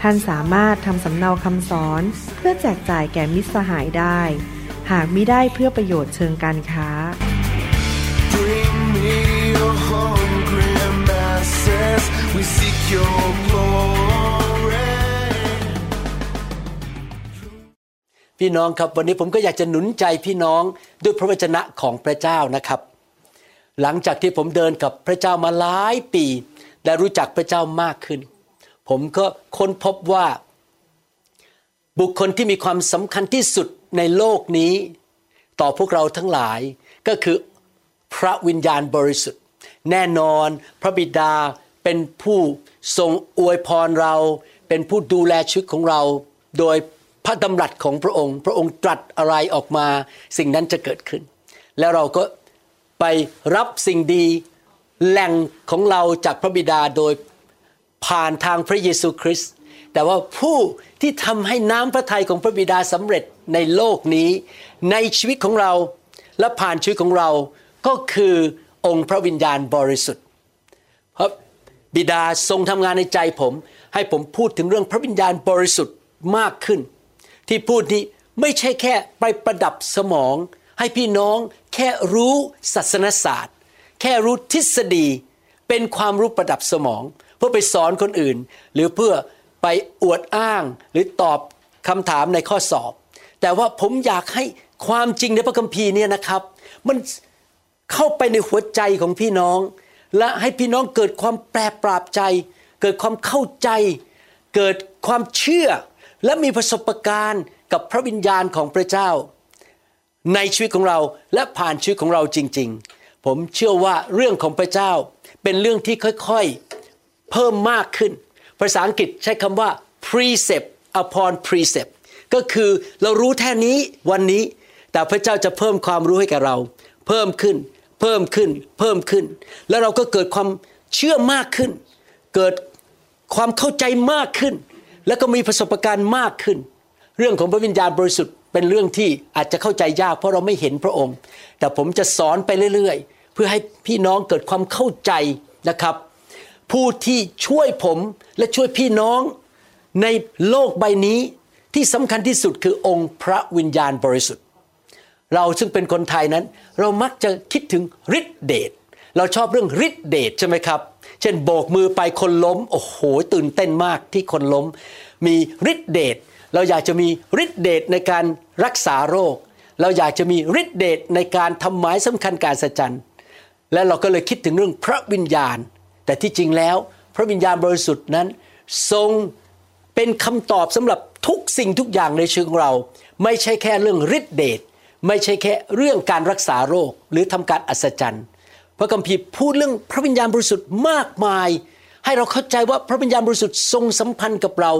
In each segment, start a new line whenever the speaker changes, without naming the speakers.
ท่านสามารถทำสำเนาคำสอนเพื่อแจกจ่ายแก่มิตรสหายได้ หากมิได้เพื่อประโยชน์เชิงการค้า
พี่น้องครับวันนี้ผมก็อยากจะหนุนใจพี่น้องด้วยพระวจนะของพระเจ้านะครับ หลังจากที่ผมเดินกับพระเจ้ามาหลายปี และรู้จักพระเจ้ามากขึ้น ผมก็ค้นพบว่า บุคคลที่มีความสำคัญที่สุดในโลกนี้ ต่อพวกเราทั้งหลายก็คือพระวิญญาณบริสุทธิ์ แน่นอนพระบิดาเป็นผู้ทรงอวยพรเรา เป็นผู้ดูแลชีวิตของเรา โดยพระดำรัสของพระองค์ พระองค์ตรัสอะไรออกมา สิ่งนั้นจะเกิดขึ้น แล้วเราก็ไปรับสิ่งดีแหล่งของเราจากพระบิดาโดย ผ่านทางพระเยซูคริสต์แต่ว่าผู้ที่ทำให้น้ำพระทัยของพระบิดาสำเร็จในโลกนี้ ในชีวิตของเราและผ่านชีวิตของเราก็คือองค์พระวิญญาณบริสุทธิ์เพราะบิดาทรงทำงานในใจผม ให้ผมพูดถึงเรื่องพระวิญญาณบริสุทธิ์มากขึ้น ที่พูดนี้ไม่ใช่แค่ไปประดับสมอง ให้พี่น้องแค่รู้ศาสนศาสตร์ แค่รู้ทฤษฎีเป็นความรู้ประดับสมอง เพื่อไปสอนคนอื่น หรือเพื่อไปอวดอ้างหรือตอบคำถามในข้อสอบ แต่ว่าผมอยากให้ความจริงในพระคัมภีร์เนี่ยนะครับ มันเข้าไปในหัวใจของพี่น้อง และให้พี่น้องเกิดความแปรปราบใจ เกิดความเข้าใจ เกิดความเชื่อ และมีประสบการณ์กับพระวิญญาณของพระเจ้า ในชีวิตของเราและผ่านชีวิตของเราจริง ๆ ผมเชื่อว่าเรื่องของพระเจ้าเป็นเรื่องที่ค่อยๆ เพิ่มมากขึ้น ภาษาอังกฤษใช้คำว่า precept upon precept ก็คือเรารู้แค่นี้วันนี้ แต่พระเจ้าจะเพิ่มความรู้ให้กับเรา เพิ่มขึ้น เพิ่มขึ้น เพิ่มขึ้น แล้วเราก็เกิดความเชื่อมากขึ้น เกิดความเข้าใจมากขึ้น แล้วก็มีประสบการณ์มากขึ้น เรื่องของพระวิญญาณบริสุทธิ์เป็นเรื่องที่อาจจะเข้าใจยากเพราะเราไม่เห็นพระองค์ แต่ผมจะสอนไปเรื่อย ๆ เพื่อให้พี่น้องเกิดความเข้าใจนะครับ ผู้ที่ช่วยผมและช่วยพี่น้องในโลกใบนี้ที่สำคัญที่สุดคือองค์พระวิญญาณบริสุทธิ์ เราซึ่งเป็นคนไทยนั้น เรามักจะคิดถึงฤทธิเดชเราชอบเรื่องฤทธิเดชใช่ไหมครับ เช่นโบกมือไปคนล้ม โอ้โห ตื่นเต้นมากที่คนล้ม มีฤทธิเดชเราอยากจะมีฤทธิเดชในการรักษาโรค เราอยากจะมีฤทธิเดชในการทำหมายสำคัญการสัจจันและเราก็เลยคิดถึงเรื่องพระวิญญาณ แต่ที่จริงแล้ว พระวิญญาณบริสุทธิ์นั้น ทรงเป็นคำตอบสำหรับทุกสิ่งทุกอย่างในชีวิตของเรา ไม่ใช่แค่เรื่องฤทธิเดชไม่ใช่แค่เรื่องการรักษาโรคหรือทำการอัศจรรย์ พระคัมภีร์พูดเรื่องพระวิญญาณบริสุทธิ์มากมาย ให้เราเข้าใจว่าพระวิญญาณบริสุทธิ์ทรงสัมพันธ์กับเรา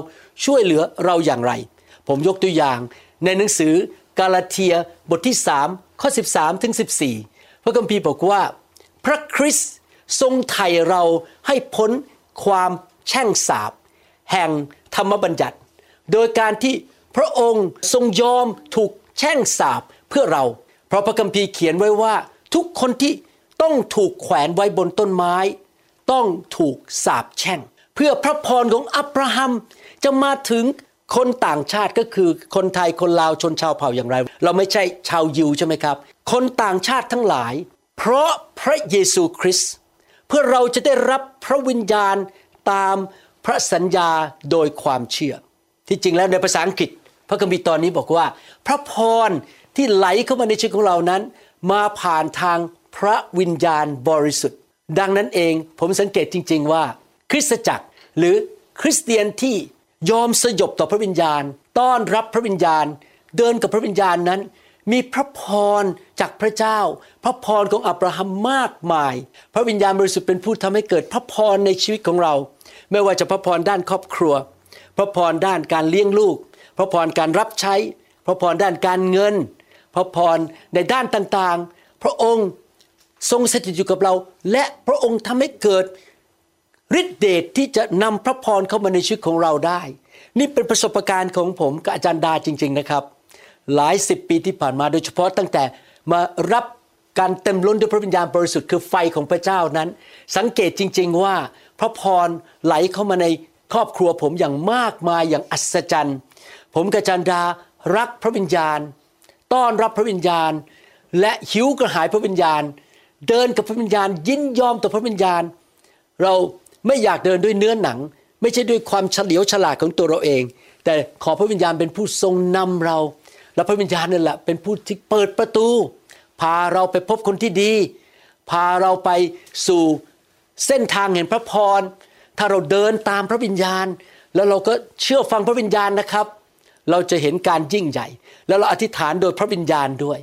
ช่วยเหลือเราอย่างไร ผมยกตัวอย่าง ในหนังสือกาลาเทียบทที่3ข้อ 13ถึง14 พระคัมภีร์บอกว่า พระคริสต์ ทรงไถ่เราให้พ้นความแช่งสาบ แห่งธรรมบัญญัติ โดยการที่พระองค์ทรงยอมถูกแช่งสาบเพื่อเรา เพราะพระคัมภีร์เขียนไว้ว่า ทุกคนที่ต้องถูกแขวนไว้บนต้นไม้ ต้องถูกสาบแช่ง เพื่อพระพรของอับราฮัมจะมาถึงคนต่างชาติก็คือคนไทยคนลาวชนชาวเผ่าอย่างไร เราไม่ใช่ชาวยิวใช่ไหมครับ คนต่างชาติทั้งหลาย เพราะพระเยซูคริสต์ เพื่อเราจะได้รับพระวิญญาณตามพระสัญญาโดยความเชื่อ ที่จริงแล้วในภาษาอังกฤษ พระคัมภีร์ตอนนี้บอกว่า พระพรที่ไหลเข้ามาในชีวิตของเรานั้น มาผ่านทางพระวิญญาณบริสุทธิ์ ดังนั้นเองผมสังเกตจริง ๆ ว่า คริสตจักรหรือคริสเตียนที่ยอมสยบต่อพระวิญญาณ ต้อนรับพระวิญญาณ เดินกับพระวิญญาณนั้น มีพระพรจากพระเจ้า พระพรของอับราฮัมมากมาย พระวิญญาณบริสุทธิ์เป็นผู้ทำให้เกิดพระพรในชีวิตของเรา ไม่ว่าจะพระพรด้านครอบครัว พระพรด้านการเลี้ยงลูก พระพรการรับใช้ พระพรด้านการเงิน พระพรในด้านต่างๆ พระองค์ทรงสถิตอยู่กับเรา และพระองค์ทำให้เกิดฤทธิเดชที่จะนำพระพรเข้ามาในชีวิตของเราได้ นี่เป็นประสบการณ์ของผมกับอาจารย์ดาจริง ๆนะครับ หลายสิบปีที่ผ่านมาโดยเฉพาะตั้งแต่มารับการเต็มล้นด้วยพระวิญญาณบริสุทธิ์คือไฟของพระเจ้านั้น สังเกตจริง ๆว่าพระพรไหลเข้ามาในครอบครัวผมอย่างมากมายอย่างอัศจรรย์ ผมกับอาจารย์ดารักพระวิญญาณ ต้อนรับพระวิญญาณ และหิวกระหายพระวิญญาณ เดินกับพระวิญญาณ ยินยอมต่อพระวิญญาณ เราไม่อยากเดินด้วยเนื้อหนัง ไม่ใช่ด้วยความเฉลียวฉลาดของตัวเราเอง แต่ขอพระวิญญาณเป็นผู้ทรงนำเรา และพระวิญญาณนั่นแหละเป็นผู้ที่เปิดประตู พาเราไปพบคนที่ดี พาเราไปสู่เส้นทางแห่งพระพร ถ้าเราเดินตามพระวิญญาณ แล้วเราก็เชื่อฟังพระวิญญาณนะครับ เราจะเห็นการยิ่งใหญ่ แล้วเราอธิษฐานโดยพระวิญญาณด้วย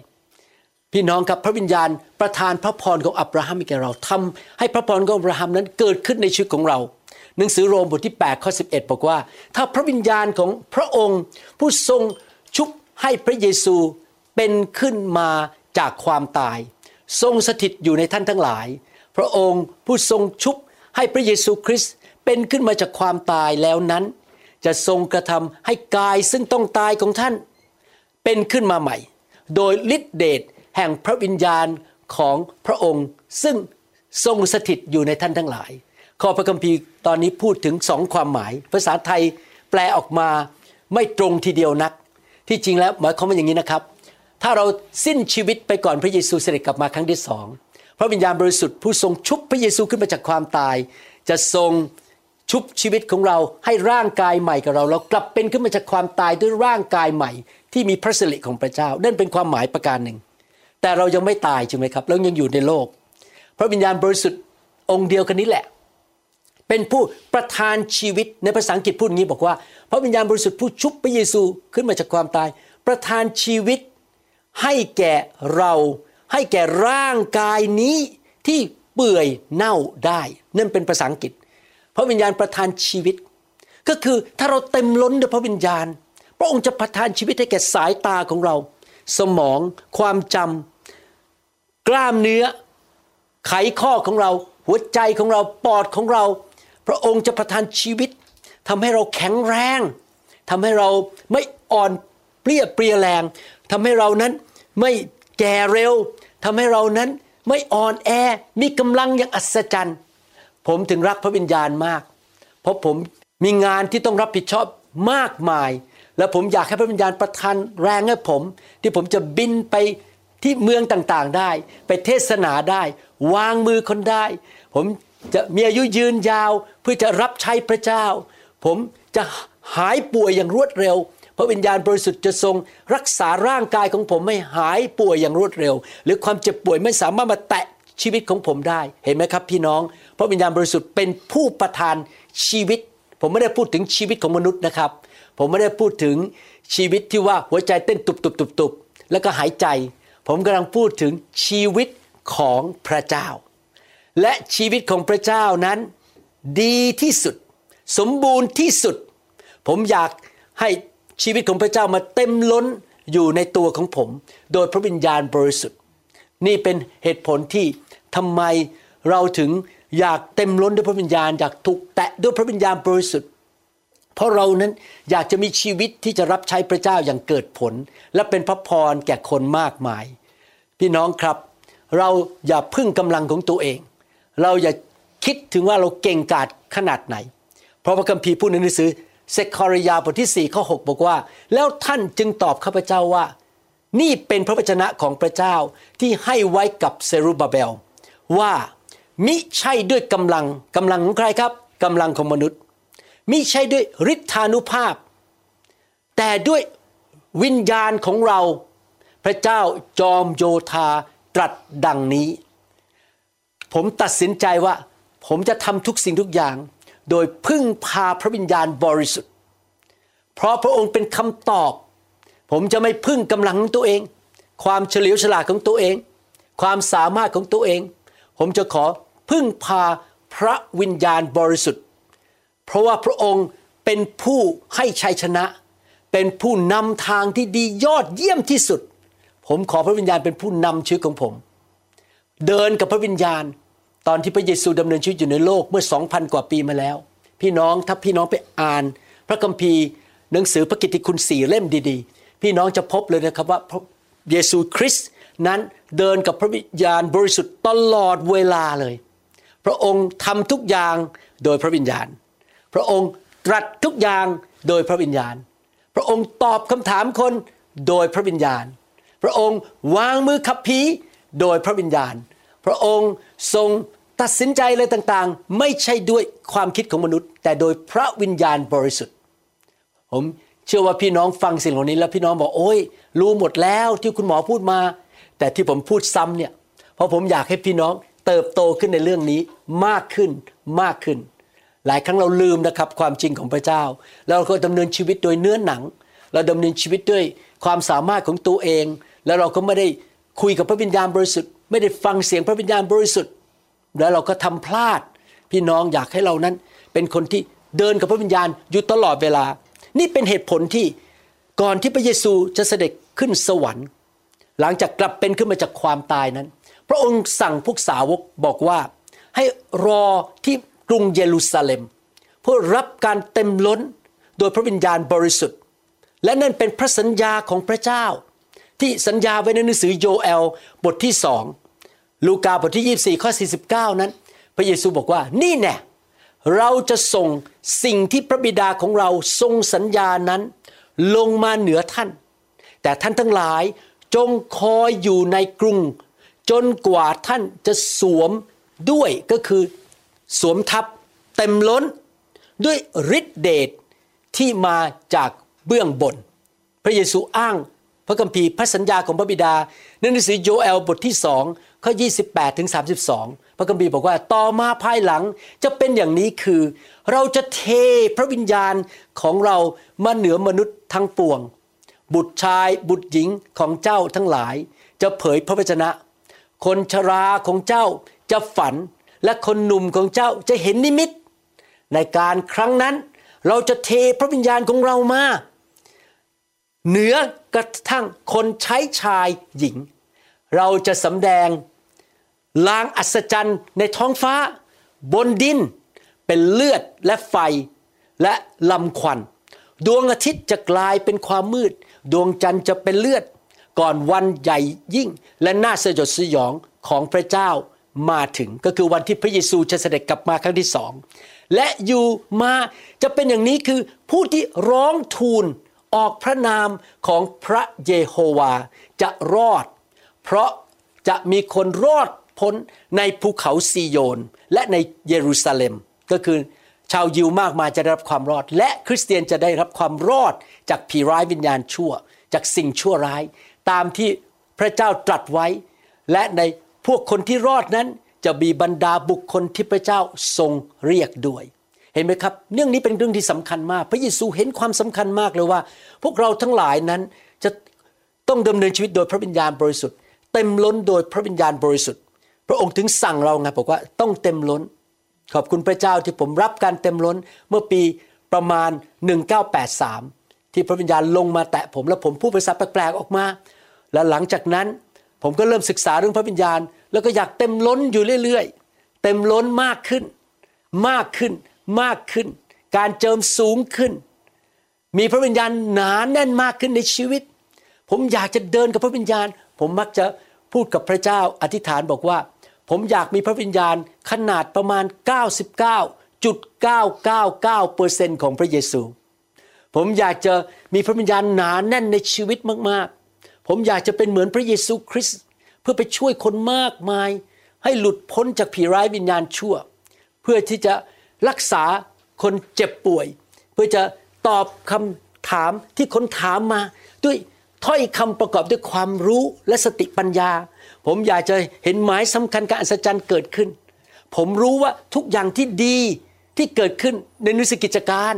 พี่น้องครับพระวิญญาณประทานพระพรของอับราฮัมให้แก่เราทำให้พระพรของอับราฮัมนั้นเกิดขึ้นในชีวิตของเราหนังสือโรมบทที่8ข้อ11 บอกว่า ถ้าพระวิญญาณของพระองค์ผู้ทรง ให้พระเยซูเป็นขึ้นมาจากความตาย ทรงสถิตอยู่ในท่านทั้งหลาย พระองค์ผู้ทรงชุบให้พระเยซูคริสต์เป็นขึ้นมาจากความตายแล้วนั้น จะทรงกระทำให้กายซึ่งต้องตายของท่าน เป็นขึ้นมาใหม่ โดยฤทธิเดชแห่งพระวิญญาณของพระองค์ ซึ่งทรงสถิตอยู่ในท่านทั้งหลาย ข้อพระคัมภีร์ตอนนี้พูดถึงสองความหมาย ภาษาไทยแปลออกมาไม่ตรงทีเดียวนัก ที่จริงแล้วหมายความว่าอย่างนี้นะครับ ถ้าเราสิ้นชีวิตไปก่อนพระเยซูเสด็จกลับมาครั้งที่สองพระวิญญาณบริสุทธิ์ผู้ทรงชุบพระเยซูขึ้นมาจากความตาย จะทรงชุบชีวิตของเราให้ร่างกายใหม่กับเรา เรากลับเป็นขึ้นมาจากความตายด้วยร่างกายใหม่ ที่มีพระสิริของพระเจ้า นั่นเป็นความหมายประการหนึ่ง แต่เรายังไม่ตายใช่ไหมครับเรายังอยู่ในโลก พระวิญญาณบริสุทธิ์องค์เดียวกันนี้แหละ เป็นผู้ประทานชีวิตในภาษาอังกฤษพูดอย่างนี้บอกว่าพระวิญญาณบริสุทธิ์ผู้ชุบพระเยซูขึ้นมาจากความตาย ประทานชีวิตให้แก่เราให้แก่ร่างกายนี้ที่เปื่อยเน่าได้ นั่นเป็นภาษาอังกฤษ พระวิญญาณประทานชีวิต ก็คือถ้าเราเต็มล้นด้วยพระวิญญาณ พระองค์จะประทานชีวิตให้แก่สายตาของเรา สมอง ความจำกล้ามเนื้อ ไขข้อของเรา หัวใจของเรา ปอดของเรา พระองค์จะประทานชีวิตทำให้เราแข็งแรงทำให้เราไม่อ่อนเปรี้ยเปรียแรงทำให้เรานั้นไม่แก่เร็วทำให้เรานั้นไม่อ่อนแอมีกำลังอย่างอัศจรรย์ ผมถึงรักพระวิญญาณมาก เพราะผมมีงานที่ต้องรับผิดชอบมากมาย และผมอยากให้พระวิญญาณประทานแรงให้ผม ที่ผมจะบินไปที่เมืองต่างๆได้ ไปเทศนาได้ วางมือคนได้ ผม จะมีอายุยืนยาวเพื่อจะรับใช้พระเจ้า ผมจะหายป่วยอย่างรวดเร็ว พระวิญญาณบริสุทธิ์จะทรงรักษาร่างกายของผมไม่หายป่วยอย่างรวดเร็ว หรือความเจ็บป่วยไม่สามารถมาแตะชีวิตของผมได้ เห็นไหมครับ พี่น้อง พระวิญญาณบริสุทธิ์เป็นผู้ประทานชีวิต ผมไม่ได้พูดถึงชีวิตของมนุษย์นะครับ ผมไม่ได้พูดถึงชีวิตที่ว่าหัวใจเต้นตุบตุบตุบตุบแล้วก็หายใจ ผมกำลังพูดถึงชีวิตของพระเจ้า และชีวิตของพระเจ้านั้น ดีที่สุด สมบูรณ์ที่สุด ผมอยากให้ชีวิตของพระเจ้ามาเต็มล้นอยู่ในตัวของผม โดยพระวิญญาณบริสุทธิ์ นี่เป็นเหตุผลที่ทำไมเราถึงอยากเต็มล้นด้วยพระวิญญาณอยากถูกแตะด้วยพระวิญญาณบริสุทธิ์ เพราะเรานั้นอยากจะมีชีวิตที่จะรับใช้พระเจ้าอย่างเกิดผล และเป็นพระพรแก่คนมากมาย พี่น้องครับ เราอย่าพึ่งกำลังของตัวเอง เราอย่าคิดถึงว่าเราเก่งกาจขนาดไหน เพราะพระคัมภีร์พูดในหนังสือเซคอริยาบทที่4ข้อ6บอกว่า แล้วท่านจึงตอบข้าพเจ้าว่า นี่เป็นพระวจนะของพระเจ้าที่ให้ไว้กับเซรุบาเบล ว่ามิใช่ด้วยกำลังกำลังของใครครับกำลังของมนุษย์ มิใช่ด้วยฤทธานุภาพ แต่ด้วยวิญญาณของเรา พระเจ้าจอมโยธาตรัสดังนี้ ผมตัดสินใจว่า ผมจะทำทุกสิ่งทุกอย่าง โดยพึ่งพาพระวิญญาณบริสุทธิ์ เพราะพระองค์เป็นคำตอบ ผมจะไม่พึ่งกำลังของตัวเอง ความเฉลียวฉลาดของตัวเอง ความสามารถของตัวเอง ผมจะขอพึ่งพาพระวิญญาณบริสุทธิ์ เพราะว่าพระองค์เป็นผู้ให้ชัยชนะเเป็นผู้นำทางที่ดียอดเยี่ยมที่สุด ผมขอพระวิญญาณเป็นผู้นำชีวิตของผม เดินกับพระวิญญาณ ตอนที่พระเยซูดำเนินชีวิตอยู่ในโลกเมื่อ 2,000 กว่าปีมาแล้ว พี่น้องถ้าพี่น้องไปอ่าน พระคัมภีร์ หนังสือพระกิตติคุณสี่เล่มดีๆ พี่น้องจะพบเลยนะครับว่าพระเยซูคริสต์นั้นเดินกับพระวิญญาณบริสุทธิ์ตลอดเวลาเลย พระองค์ทำทุกอย่างโดยพระวิญญาณ พระองค์ตรัสทุกอย่างโดยพระวิญญาณ พระองค์ตอบคำถามคนโดยพระวิญญาณ พระองค์วางมือขับผีโดยพระวิญญาณ พระองค์ทรง ตัดสินใจอะไรต่างๆ ไม่ใช่ด้วยความคิดของมนุษย์ แต่โดยพระวิญญาณบริสุทธิ์ ผมเชื่อว่าพี่น้องฟังสิ่งเหล่านี้แล้วพี่น้องบอกโอ้ยรู้หมดแล้วที่คุณหมอพูดมา แต่ที่ผมพูดซ้ำเนี่ยเพราะผมอยากให้พี่น้องเติบโตขึ้นในเรื่องนี้มากขึ้นมากขึ้น หลายครั้งเราลืมนะครับความจริงของพระเจ้าแล้วเราก็ดำเนินชีวิตโดยเนื้อหนัง เราดำเนินชีวิตด้วยความสามารถของตัวเอง แล้วเราก็ไม่ได้คุยกับพระวิญญาณบริสุทธิ์ไม่ได้ฟังเสียงพระวิญญาณบริสุทธิ์ แล้วเราก็ทำพลาด พี่น้องอยากให้เรานั้น เป็นคนที่เดินกับพระวิญญาณอยู่ตลอดเวลา นี่เป็นเหตุผลที่ก่อนที่พระเยซูจะเสด็จขึ้นสวรรค์ หลังจากกลับเป็นขึ้นมาจากความตายนั้น พระองค์สั่งพวกสาวกบอกว่า ให้รอที่กรุงเยรูซาเล็ม เพื่อรับการเต็มล้นโดยพระวิญญาณบริสุทธิ์ และนั่นเป็นพระสัญญาของพระเจ้า ที่สัญญาไว้ในหนังสือโยเอลบทที่สอง ลูกาบทที่ 24 ข้อ 49 นั้น พระเยซูบอกว่านี่แน่เราจะส่งสิ่งที่พระบิดาของเราทรงสัญญานั้น ลงมาเหนือท่าน แต่ท่านทั้งหลายจงคอยอยู่ในกรุง จนกว่าท่านจะสวมด้วยก็คือ สวมทับเต็มล้น ด้วยฤทธิเดชที่มาจากเบื้องบน พระเยซูอ้าง พระคัมภีร์พระสัญญาของพระบิดาในหนังสือโยเอลบทที่สองข้อ28ถึง32 พระคัมภีร์บอกว่าต่อมาภายหลังจะเป็นอย่างนี้คือ เราจะเทพระวิญญาณของเรามาเหนือมนุษย์ทั้งปวง บุตรชายบุตรหญิงของเจ้าทั้งหลาย จะเผยพระวจนะ คนชราของเจ้าจะฝันและคนหนุ่มของเจ้าจะเห็นนิมิต ในการครั้งนั้นเราจะเทพระวิญญาณของเรามา เหนือกระทั่งคนใช้ชายหญิง เราจะสำแดงลางอัศจรรย์ในท้องฟ้า บนดิน เป็นเลือดและไฟและลำควัน ดวงอาทิตย์จะกลายเป็นความมืด ดวงจันทร์จะเป็นเลือด ก่อนวันใหญ่ยิ่ง และน่าสยดสยองของพระเจ้ามาถึงก็คือวันที่พระเยซูจะเสด็จกลับมาครั้งที่สองและอยู่มาจะเป็นอย่างนี้คือผู้ที่ร้องทูล ออกพระนามของพระเยโฮวาจะรอด เพราะจะมีคนรอดพ้นในภูเขาซีโยน และในเยรูซาเล็ม ก็คือชาวยิวมากมายจะได้รับความรอด และคริสเตียนจะได้รับความรอดจากผีร้ายวิญญาณชั่ว จากสิ่งชั่วร้าย ตามที่พระเจ้าตรัสไว้ และในพวกคนที่รอดนั้นจะมีบรรดาบุคคลที่พระเจ้าทรงเรียกด้วย เห็นไหมครับ เรื่องนี้เป็นเรื่องที่สำคัญมาก พระเยซูเห็นความสำคัญมากเลยว่า พวกเราทั้งหลายนั้นจะต้องดำเนินชีวิตโดยพระวิญญาณบริสุทธิ์เต็มล้นโดยพระวิญญาณบริสุทธิ์ พระองค์ถึงสั่งเราไงบอกว่าต้องเต็มล้น ขอบคุณพระเจ้าที่ผมรับการเต็มล้นเมื่อปีประมาณ 1983 ที่พระวิญญาณลงมาแตะผมแล้วผมพูดภาษาแปลกๆออกมา แล้วหลังจากนั้นผมก็เริ่มศึกษาเรื่องพระวิญญาณ แล้วก็อยากเต็มล้นอยู่เรื่อย ๆ เต็มล้นมากขึ้นมากขึ้น มากขึ้น การเจิมสูงขึ้น มีพระวิญญาณหนาแน่นมากขึ้นในชีวิต ผมอยากจะเดินกับพระวิญญาณ ผมมักจะพูดกับพระเจ้าอธิษฐานบอกว่า ผมอยากมีพระวิญญาณขนาดประมาณ 99.999%ของพระเยซู ผมอยากจะมีพระวิญญาณหนาแน่นในชีวิตมากๆ ผมอยากจะเป็นเหมือนพระเยซูคริสต์เพื่อไปช่วยคนมากมาย ให้หลุดพ้นจากผีร้ายวิญญาณชั่ว เพื่อที่จะ รักษาคนเจ็บป่วย เพื่อจะตอบคำถามที่คนถามมา ด้วยถ้อยคำประกอบด้วยความรู้และสติปัญญา ผมอยากจะเห็นหมายสำคัญการอัศจรรย์เกิดขึ้น ผมรู้ว่าทุกอย่างที่ดีที่เกิดขึ้นในนุสกิจการ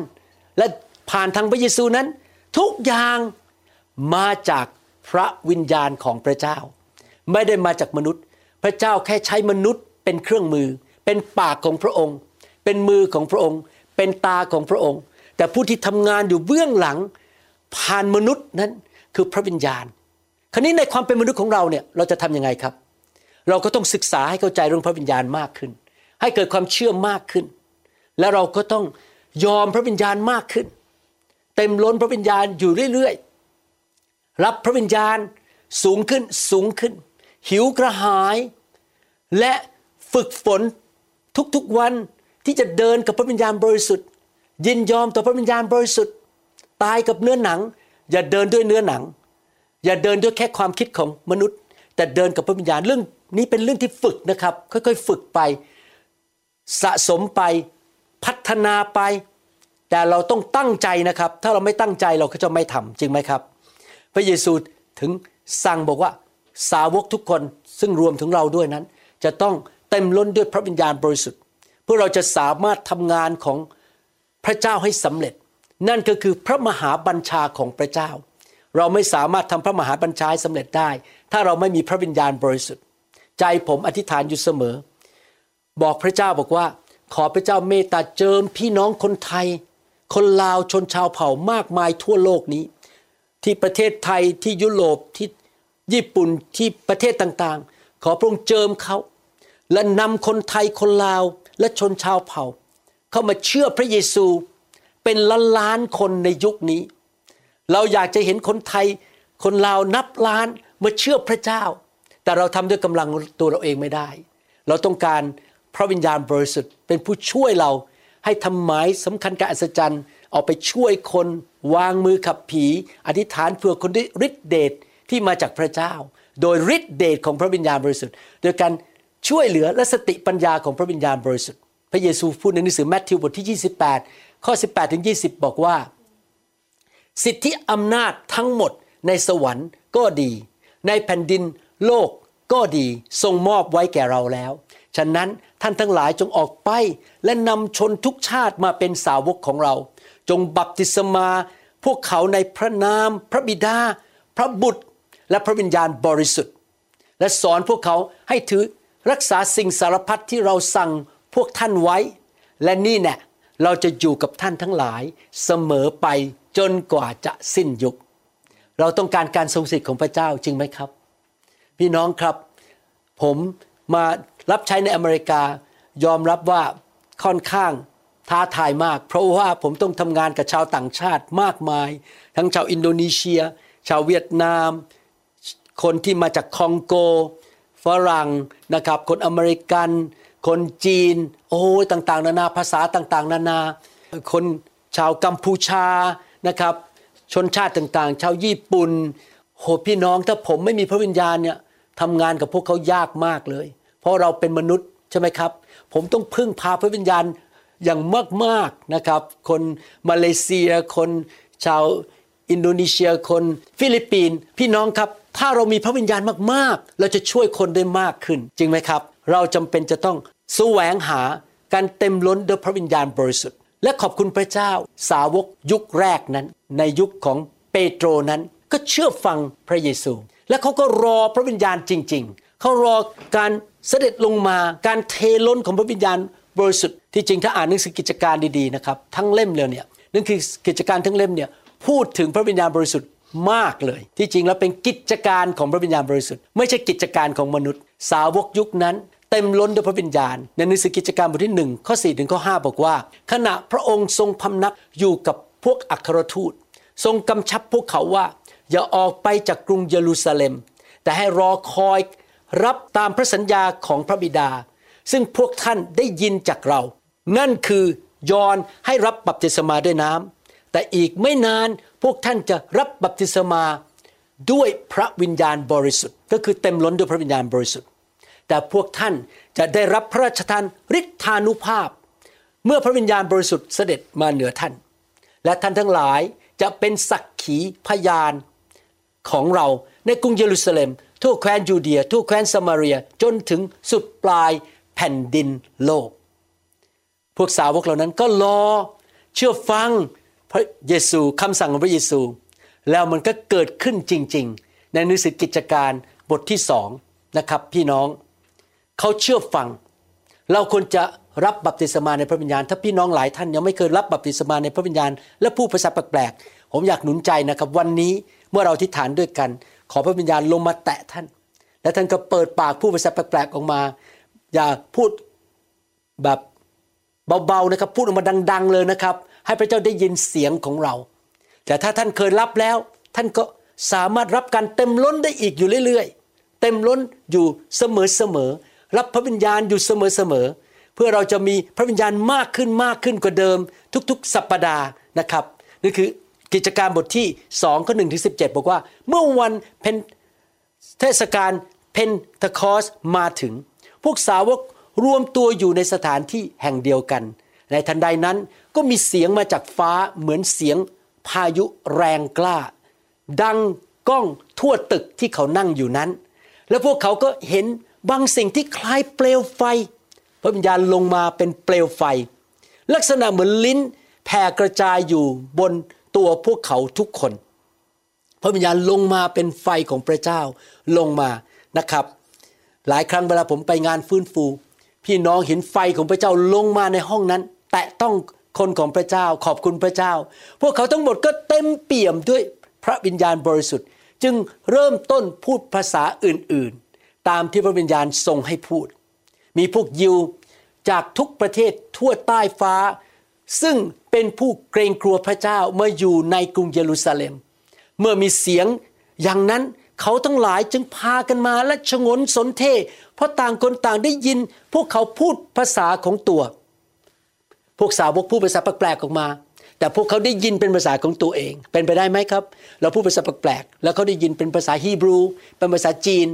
และผ่านทางพระเยซูนั้น ทุกอย่างมาจากพระวิญญาณของพระเจ้า ไม่ได้มาจากมนุษย์ พระเจ้าแค่ใช้มนุษย์เป็นเครื่องมือ เป็นปากของพระองค์ เป็นมือของพระองค์ เป็นตาของพระองค์ แต่ผู้ที่ทำงานอยู่เบื้องหลังผ่านมนุษย์นั้นคือพระวิญญาณ คราวนี้ในความเป็นมนุษย์ของเราเนี่ยเราจะทำยังไงครับ เราก็ต้องศึกษาให้เข้าใจเรื่องพระวิญญาณมากขึ้น ให้เกิดความเชื่อมากขึ้น และเราก็ต้องยอมพระวิญญาณมากขึ้น เต็มล้นพระวิญญาณอยู่เรื่อยๆ รับพระวิญญาณสูงขึ้นสูงขึ้น หิวกระหาย และฝึกฝนทุกๆวัน ที่จะเดินกับพระวิญญาณบริสุทธิ์ ยินยอมต่อพระวิญญาณบริสุทธิ์ ตายกับเนื้อหนัง อย่าเดินด้วยเนื้อหนัง อย่าเดินด้วยแค่ความคิดของมนุษย์ แต่เดินกับพระวิญญาณเรื่องนี้เป็นเรื่องที่ฝึกนะครับ ค่อยๆฝึกไป สะสมไปพัฒนาไป แต่เราต้องตั้งใจนะครับ ถ้าเราไม่ตั้งใจเราก็จะไม่ทำจริงไหมครับ พระเยซูถึงสั่งบอกว่าสาวกทุกคนซึ่งรวมถึงเราด้วยนั้น จะต้องเต็มล้นด้วยพระวิญญาณบริสุทธิ์ พื่อเราจะสามารถทำงานของพระเจ้าให้สำเร็จ นั่นก็คือพระมหาบัญชาของพระเจ้า เราไม่สามารถทำพระมหาบัญชาให้สำเร็จได้ ถ้าเราไม่มีพระวิญญาณบริสุทธิ์ ใจผมอธิษฐานอยู่เสมอ บอกพระเจ้าบอกว่า ขอพระเจ้าเมตตาเจิมพี่น้องคนไทย คนลาวชนชาวเผ่ามากมายทั่วโลกนี้ ที่ประเทศไทยที่ยุโรปที่ญี่ปุ่นที่ประเทศต่างๆ ขอพระองค์เจิมเขาและนำคนไทยคนลาว และชนชาวเผ่า เข้ามาเชื่อพระเยซูเป็นล้านล้านๆคนในยุคนี้ เราอยากจะเห็นคนไทย คนลาวนับล้านมาเชื่อพระเจ้า แต่เราทำด้วยกำลังตัวเราเองไม่ได้ เราต้องการพระวิญญาณบริสุทธิ์เป็นผู้ช่วยเราให้ทำหมายสำคัญการอัศจรรย์ออกไปช่วยคนวางมือขับผี อธิษฐานเพื่อคนด้วยฤทธิเดชที่มาจากพระเจ้า โดยฤทธิเดชของพระวิญญาณบริสุทธิ์ โดยการ ช่วยเหลือและสติปัญญาของพระวิญญาณบริสุทธิ์ พระเยซูพูดในหนังสือแมทธิวบทที่ 28 ข้อ 18ถึง20 บอกว่า สิทธิอำนาจทั้งหมดในสวรรค์ก็ดี ในแผ่นดินโลกก็ดีทรงมอบไว้แก่เราแล้ว ฉะนั้นท่านทั้งหลายจงออกไปและนำชนทุกชาติมาเป็นสาวกของเรา จงบัพติศมาพวกเขาในพระนาม พระบิดา พระบุตร และพระวิญญาณบริสุทธิ์ และสอนพวกเขาให้ถือ รักษาสิ่งสารพัดที่เราสั่งพวกท่านไว้ และนี่แน่เราจะอยู่กับท่านทั้งหลายเสมอไปจนกว่าจะสิ้นยุค เราต้องการการทรงสิทธิ์ของพระเจ้าจริงไหมครับ พี่น้องครับ ผมมารับใช้ในอเมริกายอมรับว่าค่อนข้างท้าทายมาก เพราะว่าผมต้องทำงานกับชาวต่างชาติมากมาย ทั้งชาวอินโดนีเซีย ชาวเวียดนาม คนที่มาจากคองโก ฝรั่งนะครับคนอเมริกัน คนจีน โอ้ยต่างๆ นานาภาษาต่างๆ นานา คนชาวกัมพูชานะครับ ชนชาติต่างๆ ชาวญี่ปุ่นโหพี่น้องถ้าผมไม่มีพระวิญญาณเนี่ยทำงานกับพวกเขายากมากเลย เพราะเราเป็นมนุษย์ใช่ไหมครับ ผมต้องพึ่งพาพระวิญญาณอย่างมากๆนะครับ คนมาเลเซีย คนชาวอินโดนีเซีย คนฟิลิปปินส์พี่น้องครับ ถ้าเรามีพระวิญญาณมากๆ เราจะช่วยคนได้มากขึ้น จริงไหมครับ เราจำเป็นจะต้องแสวงหาการเต็มล้นด้วยพระวิญญาณบริสุทธิ์ และขอบคุณพระเจ้าสาวกยุคแรกนั้น ในยุคของเปโตรนั้นก็เชื่อฟังพระเยซู และเขาก็รอพระวิญญาณจริง ๆ เขารอการเสด็จลงมาการเทล้นของพระวิญญาณบริสุทธิ์ที่จริงถ้าอ่านหนังสือกิจการดีๆนะครับทั้งเล่มเลยเนี่ยนั่นคือกิจการทั้งเล่มเนี่ยพูดถึงพระวิญญาณบริสุทธิ์ มากเลย ที่จริงแล้วเป็นกิจการของพระวิญญาณบริสุทธิ์ไม่ใช่กิจการของมนุษย์ สาวกยุคนั้น เต็มล้นด้วยพระวิญญาณ ในหนังสือกิจการบทที่หนึ่งข้อ4ถึงข้อ5บอกว่า ขณะพระองค์ทรงพำนักอยู่กับพวกอัครทูต ทรงกำชับพวกเขาว่า อย่าออกไปจากกรุงเยรูซาเล็ม แต่ให้รอคอยรับตามพระสัญญาของพระบิดา ซึ่งพวกท่านได้ยินจากเรา นั่นคือยอนให้รับบัพติศมาด้วยน้ำแต่อีกไม่นาน พวกท่านจะรับบัพติศมาด้วยพระวิญญาณบริสุทธิ์ ก็คือเต็มล้นด้วยพระวิญญาณบริสุทธิ์ แต่พวกท่านจะได้รับพระราชทานฤทธานุภาพ เมื่อพระวิญญาณบริสุทธิ์เสด็จมาเหนือท่าน และท่านทั้งหลายจะเป็นสักขีพยานของเราในกรุงเยรูซาเล็ม ทั่วแคว้นยูเดีย ทั่วแคว้นสมาเรียจนถึงสุดปลายแผ่นดินโลก พวกสาวกเหล่านั้นก็รอเชื่อฟัง ระเยซูคำสั่งของพระเยซู แล้วมันก็เกิดขึ้นจริง ๆ ในหนังสือกิจการบทที่สองนะครับพี่น้องเขาเชื่อฟัง เราควรจะรับบัพติศมาในพระวิญญาณ ถ้าพี่น้องหลายท่านยังไม่เคยรับบัพติศมาในพระวิญญาณ และพูดภาษาแปลกๆผมอยากหนุนใจนะครับวันนี้เมื่อเราอธิษฐานด้วยกัน ขอพระวิญญาณลงมาแตะท่าน และท่านก็เปิดปากพูดภาษาแปลกๆออกมา อย่าพูดแบบเบาๆนะครับ พูดออกมาดัง ๆ เลยนะครับ ให้พระเจ้าได้ยินเสียงของเรา แต่ถ้าท่านเคยรับแล้ว ท่านก็สามารถรับการเต็มล้นได้อีกอยู่เรื่อยๆ เต็มล้นอยู่เสมอๆ รับพระวิญญาณอยู่เสมอๆ เพื่อเราจะมีพระวิญญาณมากขึ้นมากขึ้นกว่าเดิม ทุกๆ สัปปดาห์นะครับนี่คือกิจการบทที่2ข้อ1ถึง17 บอกว่า เมื่อวันเป็นเทศกาลเพนทคอสมาถึง พวกสาวกรวมตัวอยู่ในสถานที่แห่งเดียวกัน ในทันใดนั้นก็มีเสียงมาจากฟ้าเหมือนเสียงพายุแรงกล้า ดังก้องทั่วตึกที่เขานั่งอยู่นั้น แล้วพวกเขาก็เห็นบางสิ่งที่คล้ายเปลวไฟ พระวิญญาณลงมาเป็นเปลวไฟ ลักษณะเหมือนลิ้นแผ่กระจายอยู่บนตัวพวกเขาทุกคน พระวิญญาณลงมาเป็นไฟของพระเจ้าลงมานะครับ หลายครั้งเวลาผมไปงานฟื้นฟู พี่น้องเห็นไฟของพระเจ้าลงมาในห้องนั้น ตะต้องคนของพระเจ้าขอบคุณพระเจ้า พวกเขาทั้งหมดก็เต็มเปี่ยมด้วยพระวิญญาณบริสุทธิ์ จึงเริ่มต้นพูดภาษาอื่นๆ ตามที่พระวิญญาณทรงให้พูด มีพวกยิวจากทุกประเทศทั่วใต้ฟ้า ซึ่งเป็นผู้เกรงกลัวพระเจ้าเมื่ออยู่ในกรุงเยรูซาเล็ม เมื่อมีเสียงอย่างนั้นเขาทั้งหลายจึงพากันมาและชงนสนเท เพราะต่างคนต่างได้ยิน พวกเขาพูดภาษาของตัว พวกสาวกพูดภาษาแปลกๆออกมา แต่พวกเขาได้ยินเป็นภาษาของตัวเอง เป็นไปได้ไหมครับ เราพูดภาษาแปลกๆแล้วเขาได้ยินเป็นภาษาฮีบรู เป็นภาษาจีน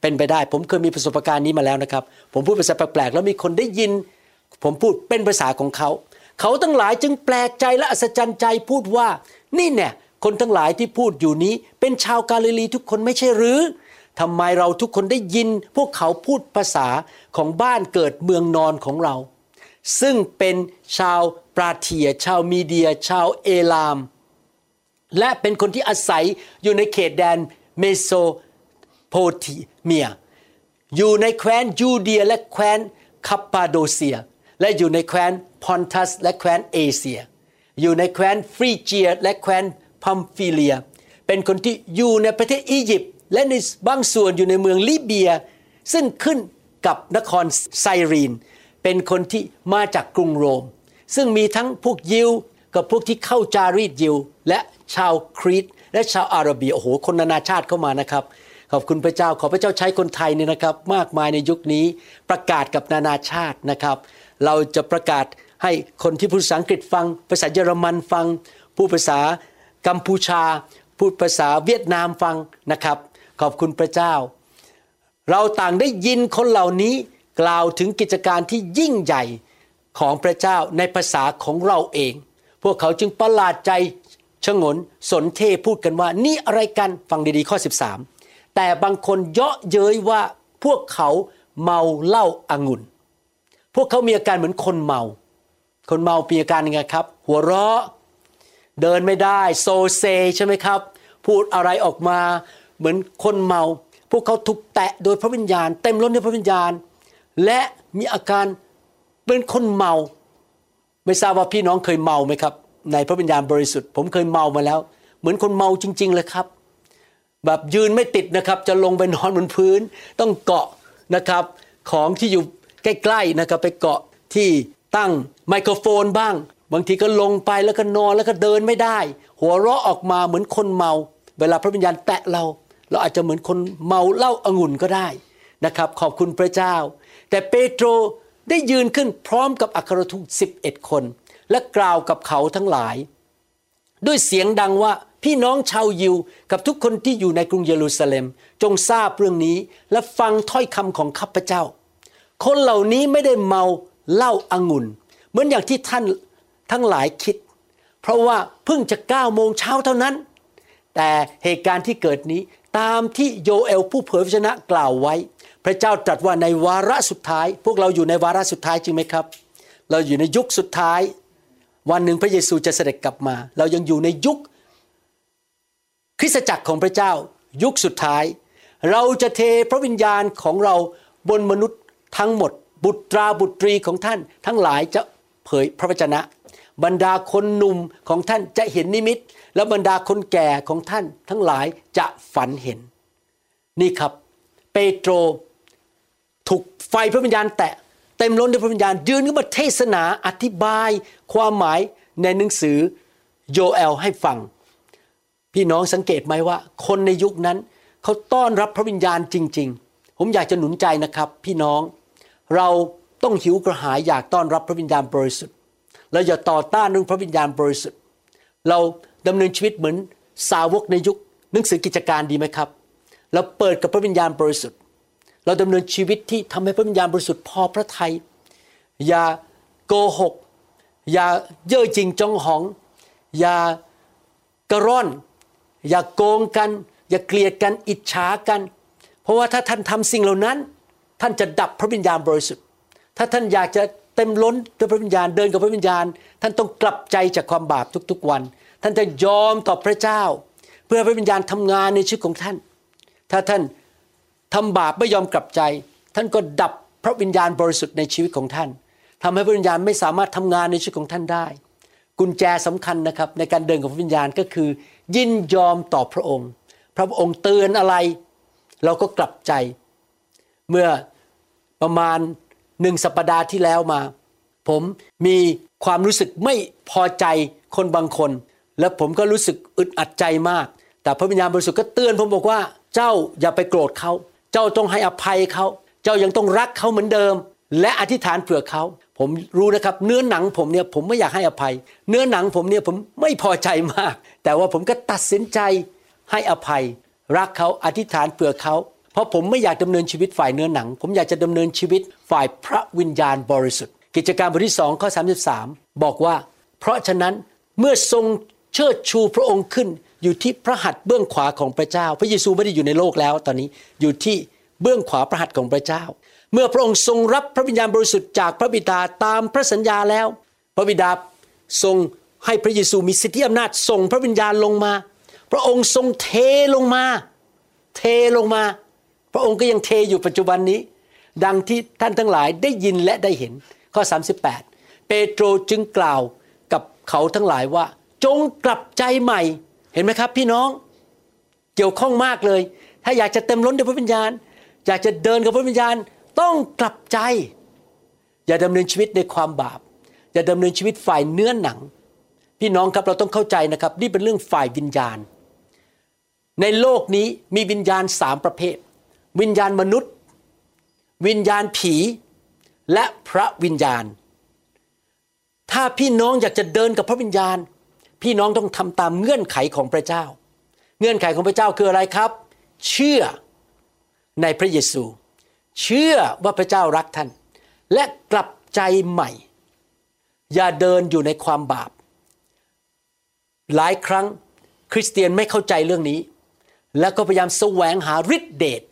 เป็นไปได้ ผมเคยมีประสบการณ์นี้มาแล้วนะครับ ผมพูดภาษาแปลกๆแล้วมีคนได้ยิน ผมพูดเป็นภาษาของเขา เขาทั้งหลายจึงแปลกใจและอัศจรรย์ใจพูดว่า นี่เนี่ยคนทั้งหลายที่พูดอยู่นี้ เป็นชาวกาลิลีทุกคนไม่ใช่หรือทำไมเราทุกคนได้ยิน พวกเขาพูดภาษาของบ้านเกิดเมืองนอนของเรา ซึ่งเป็นชาวปารเธีย ชาวมีเดีย ชาวเอลาม และเป็นคนที่อาศัยอยู่ในเขตแดนเมโสโปเตเมีย อยู่ในแคว้นยูเดียและแคว้นคาปปาโดเซีย และอยู่ในแคว้นพอนทัส และแคว้นเอเชีย อยู่ในแคว้นฟรีเจีย และแคว้นพัมฟิเลีย เป็นคนที่อยู่ในประเทศอียิปต์และในบางส่วนอยู่ในเมืองลิเบีย ซึ่งขึ้นกับนครไซรีน เป็นคนที่มาจากกรุงโรม ซึ่งมีทั้งพวกยิวกับพวกที่เข้าจารีตยิว และชาวครีตและชาวอาหรับีโอ้โหคนนานาชาติเข้ามานะครับ ขอบคุณพระเจ้าขอพระเจ้าใช้คนไทยเนี่ยนะครับ มากมายในยุคนี้ประกาศกับนานาชาตินะครับ เราจะประกาศให้คนที่พูดภาษาอังกฤษฟัง ภาษาเยอรมันฟัง ผู้ภาษากัมพูชา พูดภาษาเวียดนามฟังนะครับ ขอบคุณพระเจ้า เราต่างได้ยินคนเหล่านี้ กล่าวถึงกิจการที่ยิ่งใหญ่ของพระเจ้าในภาษาของเราเอง พวกเขาจึงประหลาดใจชงนสนเทพูดกันว่า นี่อะไรกันฟังดีๆข้อ 13 แต่บางคนเยาะเย้ยว่าพวกเขาเมาเหล้าอางุ่น พวกเขามีอาการเหมือนคนเมา คนเมามีอาการยังไงครับ หัวเราะ เดินไม่ได้โซเซใช่ไหมครับ พูดอะไรออกมาเหมือนคนเมา พวกเขาถูกแตะโดยพระวิญญาณ เต็มล้นด้วยพระวิญญาณ และมีอาการเป็นคนเมา ไม่ทราบว่าพี่น้องเคยเมาไหมครับ ในพระวิญญาณบริสุทธิ์ ผมเคยเมามาแล้ว เหมือนคนเมาจริง ๆ เลยครับ แบบยืนไม่ติดนะครับ จะลงไปนอนบนพื้น ต้องเกาะนะครับ ของที่อยู่ใกล้ๆนะครับไปเกาะที่ตั้งไมโครโฟนบ้าง บางทีก็ลงไปแล้วก็นอนแล้วก็เดินไม่ได้ หัวเราะออกมาเหมือนคนเมา เวลาพระวิญญาณแตะเรา เราอาจจะเหมือนคนเมาเหล้าอางุ่นก็ได้นะครับ ขอบคุณพระเจ้า แต่เปโตรได้ยืนขึ้นพร้อมกับอัครทูต11 คน และกล่าวกับเขาทั้งหลาย ด้วยเสียงดังว่าพี่น้องชาวยิวกับทุกคนที่อยู่ในกรุงเยรูซาเล็ม จงทราบเรื่องนี้และฟังถ้อยคำของข้าพเจ้า คนเหล่านี้ไม่ได้เมาเหล้าอางุ่น เหมือนอย่างที่ท่านทั้งหลายคิด เพราะว่าเพิ่งจะเก้าโมงเช้าเท่านั้น แต่เหตุการณ์ที่เกิดนี้ตามที่โยเอลผู้เผยพระชนะกล่าวไว้ ระเจ้าตรัสว่าในวาระสุดท้าย พวกเราอยู่ในวาระสุดท้ายจริงไหมครับ เราอยู่ในยุคสุดท้าย วันหนึ่งพระเยซูจะเสด็จกลับมา เรายังอยู่ในยุค คริสตจักรของพระเจ้า ยุคสุดท้าย เราจะเทพระวิญญาณของเราบนมนุษย์ทั้งหมด บุตราบุตรีของท่าน ทั้งหลายจะเผยพระวจนะ บรรดาคนหนุ่มของท่านจะเห็นนิมิต แล้วบรรดาคนแก่ของท่าน ทั้งหลายจะฝันเห็น นี่ครับ เปโตร ไฟพระวิญญาณแตะเต็มล้นด้วยพระวิญญาณยืนขึ้นมาเทศนาอธิบายความหมายในหนังสือโยเอลให้ฟัง พี่น้องสังเกตไหมว่า คนในยุคนั้นเขาต้อนรับพระวิญญาณจริง ๆ ผมอยากจะหนุนใจนะครับ พี่น้องเราต้องหิวกระหายอยากต้อนรับพระวิญญาณบริสุทธิ์เราอย่าต่อต้านเรื่องพระวิญญาณบริสุทธิ์ เราดำเนินชีวิตเหมือนสาวกในยุคหนังสือกิจการดีไหมครับ เราเปิดกับพระวิญญาณบริสุทธิ์ เราดำเนินชีวิตที่ทำให้พระวิญญาณบริสุทธิ์พอพระทัยอย่าโกหก อย่าเย่อจริงจองหอง อย่ากระร่อน อย่าโกงกัน อย่าเกลียดกันอิจฉากัน เพราะว่าถ้าท่านทำสิ่งเหล่านั้น ท่านจะดับพระวิญญาณบริสุทธิ์ ถ้าท่านอยากจะเต็มล้นด้วยพระวิญญาณเดินกับพระวิญญาณ ท่านต้องกลับใจจากความบาปทุกๆวัน ท่านจะยอมต่อพระเจ้า เพื่อพระวิญญาณทำงานในชีวิตของท่าน ถ้าท่าน ทำบาปไม่ยอมกลับใจ ท่านก็ดับพระวิญญาณบริสุทธิ์ในชีวิตของท่านทำให้พระวิญญาณไม่สามารถทำงานในชีวิตของท่านได้ กุญแจสำคัญนะครับในการเดินกับพระวิญญาณก็คือ ยินยอมต่อพระองค์ พระองค์เตือนอะไร เราก็กลับใจ เมื่อประมาณหนึ่งสัปดาห์ที่แล้วมา ผมมีความรู้สึกไม่พอใจคนบางคน และผมก็รู้สึกอึดอัดใจมาก แต่พระวิญญาณบริสุทธิ์ก็เตือนผมบอกว่าเจ้าอย่าไปโกรธเขา เจ้าต้องให้อภัยเขา เจ้ายังต้องรักเขาเหมือนเดิม และอธิษฐานเผื่อเขาผมรู้นะครับเนื้อหนังผมเนี่ยผมไม่อยากให้อภัย เนื้อหนังผมเนี่ยผมไม่พอใจมาก แต่ว่าผมก็ตัดสินใจให้อภัย รักเขาอธิษฐานเผื่อเขา เพราะผมไม่อยากดำเนินชีวิตฝ่ายเนื้อหนัง ผมอยากจะดำเนินชีวิตฝ่ายพระวิญญาณบริสุทธิ์ กิจการบทที่2ข้อ 33 บอกว่า เพราะฉะนั้นเมื่อทรงเชิดชูพระองค์ขึ้น อยู่ที่พระหัตถ์เบื้องขวาของพระเจ้า พระเยซูไม่ได้อยู่ในโลกแล้วตอนนี้อยู่ที่เบื้องขวาพระหัตถ์ของพระเจ้า เมื่อพระองค์ทรงรับพระวิญญาณบริสุทธิ์จากพระบิดาตามพระสัญญาแล้ว พระบิดาทรงให้พระเยซูมีสิทธิอำนาจส่งพระวิญญาณลงมา พระองค์ทรงเทลงมา เทลงมา พระองค์ก็ยังเทอยู่ปัจจุบันนี้ ดังที่ท่านทั้งหลายได้ยินและได้เห็นข้อ 38 เปโตรจึงกล่าวกับเขาทั้งหลายว่า จงกลับใจใหม่ ห็นไหมครับ พี่น้องเกี่ยวข้องมากเลย ถ้าอยากจะเต็มล้นด้วยพระวิญญาณ อยากจะเดินกับพระวิญญาณต้องกลับใจ อย่าดำเนินชีวิตในความบาป อย่าดำเนินชีวิตฝ่ายเนื้อหนัง พี่น้องครับเราต้องเข้าใจนะครับ นี่เป็นเรื่องฝ่ายวิญญาณ ในโลกนี้มีวิญญาณสามประเภท วิญญาณมนุษย์ วิญญาณผี และพระวิญญาณ ถ้าพี่น้องอยากจะเดินกับพระวิญญาณ พี่น้องต้องทำตามเงื่อนไขของพระเจ้า เงื่อนไขของพระเจ้าคืออะไรครับ เชื่อในพระเยซู เชื่อว่าพระเจ้ารักท่าน และกลับใจใหม่ อย่าเดินอยู่ในความบาป หลายครั้งคริสเตียนไม่เข้าใจเรื่องนี้ แล้วก็พยายามแสวงหาฤทธิเดช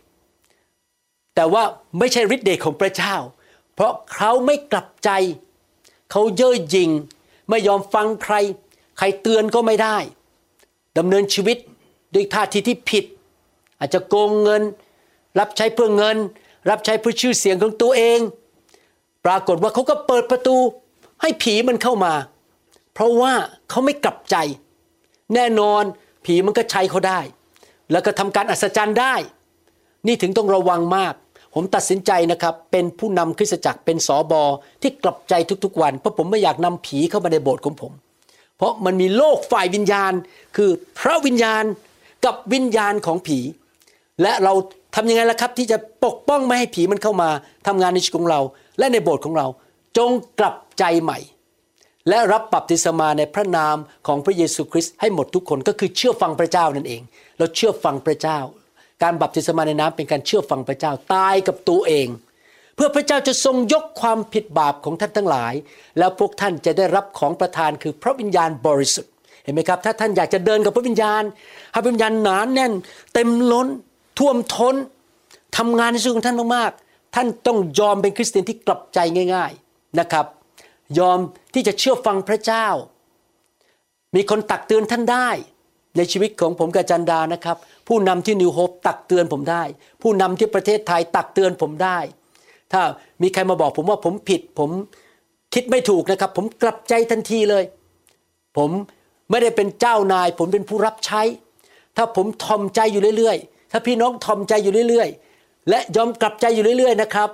แต่ว่าไม่ใช่ฤทธิเดชของพระเจ้า เพราะเขาไม่กลับใจ เขาเย่อหยิ่งไม่ยอมฟังใคร ใครเตือนก็ไม่ได้ดำเนินชีวิตด้วยท่าทีที่ผิด อาจจะโกงเงิน รับใช้เพื่อเงิน รับใช้เพื่อชื่อเสียงของตัวเอง ปรากฏว่าเขาก็เปิดประตูให้ผีมันเข้ามา เพราะว่าเขาไม่กลับใจ แน่นอนผีมันก็ใช้เขาได้ แล้วก็ทำการอัศจรรย์ได้ นี่ถึงต้องระวังมาก ผมตัดสินใจนะครับ เป็นผู้นำคริสตจักรเป็นสอบอที่กลับใจทุกๆวัน เพราะผมไม่อยากนำผีเข้ามาในโบสถ์ของผม เพราะมันมีโลกฝ่ายวิญญาณ คือพระวิญญาณกับวิญญาณของผี และเราทำยังไงล่ะครับ ที่จะปกป้องไม่ให้ผีมันเข้ามาทำงานในชีวิตของเรา และในโบสถ์ของเรา จงกลับใจใหม่ และรับบัพติศมาในพระนามของพระเยซูคริสต์ให้หมดทุกคนก็คือเชื่อฟังพระเจ้านั่นเอง เราเชื่อฟังพระเจ้า การบัพติศมาในน้ำเป็นการเชื่อฟังพระเจ้าตายกับตัวเอง เพื่อพระเจ้าจะทรงยกความผิดบาปของท่านทั้งหลาย แล้วพวกท่านจะได้รับของประทานคือพระวิญญาณบริสุทธิ์เห็นไหมครับ ถ้าท่านอยากจะเดินกับพระวิญญาณให้พระวิญญาณหนานแน่น เต็มล้น ท่วมท้นทำงานในชีวิตของท่านมากๆท่านต้องยอมเป็นคริสเตียนที่กลับใจง่าย ๆนะครับ ยอมที่จะเชื่อฟังพระเจ้า มีคนตักเตือนท่านได้ในชีวิตของผมกับจันดานะครับ ผู้นำที่นิวโฮปตักเตือนผมได้ ผู้นำที่ประเทศไทยตักเตือนผมได้ ถ้ามีใครมาบอกผมว่าผมผิด ผมคิดไม่ถูกนะครับ ผมกลับใจทันทีเลย ผมไม่ได้เป็นเจ้านาย ผมเป็นผู้รับใช้ ถ้าผมทอมใจอยู่เรื่อยๆ ถ้าพี่น้องทอมใจอยู่เรื่อยๆ และยอมกลับใจอยู่เรื่อยๆนะครับ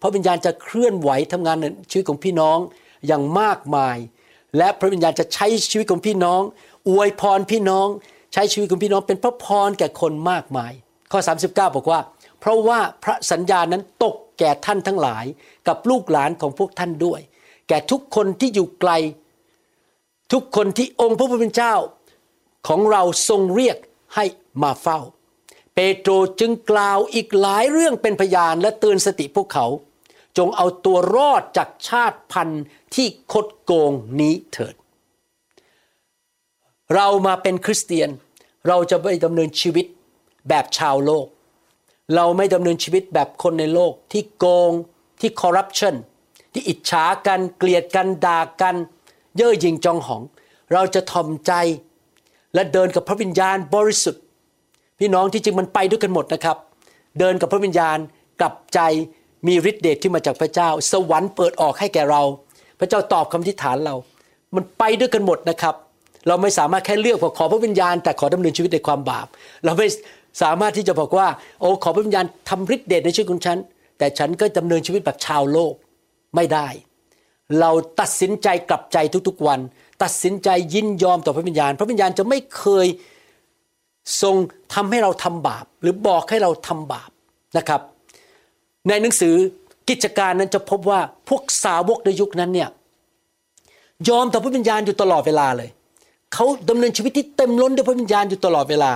พระวิญญาณจะเคลื่อนไหวทำงานในชีวิตของพี่น้องอย่างมากมาย และพระวิญญาณจะใช้ชีวิตของพี่น้อง อวยพรพี่น้อง ใช้ชีวิตของพี่น้องเป็นพระพรแก่คนมากมาย ข้อ 39 บอกว่า เพราะว่าพระสัญญานั้นตก แก่ท่านทั้งหลาย กับลูกหลานของพวกท่านด้วย แก่ทุกคนที่อยู่ไกล ทุกคนที่องค์พระผู้เป็นเจ้าของเราทรงเรียกให้มาเฝ้า เปโตรจึงกล่าวอีกหลายเรื่องเป็นพยานและเตือนสติพวกเขา จงเอาตัวรอดจากชาติพันธุ์ที่คดโกงนี้เถิด เรามาเป็นคริสเตียนเราจะไม่ดำเนินชีวิตแบบชาวโลก เราไม่ดำเนินชีวิตแบบคนในโลกที่โกงที่คอร์รัปชันที่อิจฉากันเกลียดกันด่ากัน เย่อหยิ่งจองหอง เราจะทอมใจ และเดินกับพระวิญญาณบริสุทธิ์ พี่น้องที่จริงมันไปด้วยกันหมดนะครับ เดินกับพระวิญญาณกลับใจมีฤทธิเดชที่มาจากพระเจ้า สวรรค์เปิดออกให้แก่เรา พระเจ้าตอบคำทิฐานเรา มันไปด้วยกันหมดนะครับ เราไม่สามารถแค่เลือกว่าขอพระวิญญาณ แต่ขอดำเนินชีวิตในความบาป เราไม่ สามารถที่จะบอกว่า โอ้ขอพระวิญญาณทำฤทธิเดชในชีวิตของฉัน แต่ฉันก็ดำเนินชีวิตแบบชาวโลกไม่ได้ เราตัดสินใจกลับใจทุกๆวัน ตัดสินใจยินยอมต่อพระวิญญาณ พระวิญญาณจะไม่เคยทรงทำให้เราทำบาป หรือบอกให้เราทำบาปนะครับ ในหนังสือกิจการนั้นจะพบว่าพวกสาวกในยุคนั้นเนี่ยยอมต่อพระวิญญาณอยู่ตลอดเวลาเลย เขาดำเนินชีวิตที่เต็มล้นด้วยพระวิญญาณอยู่ตลอดเวลา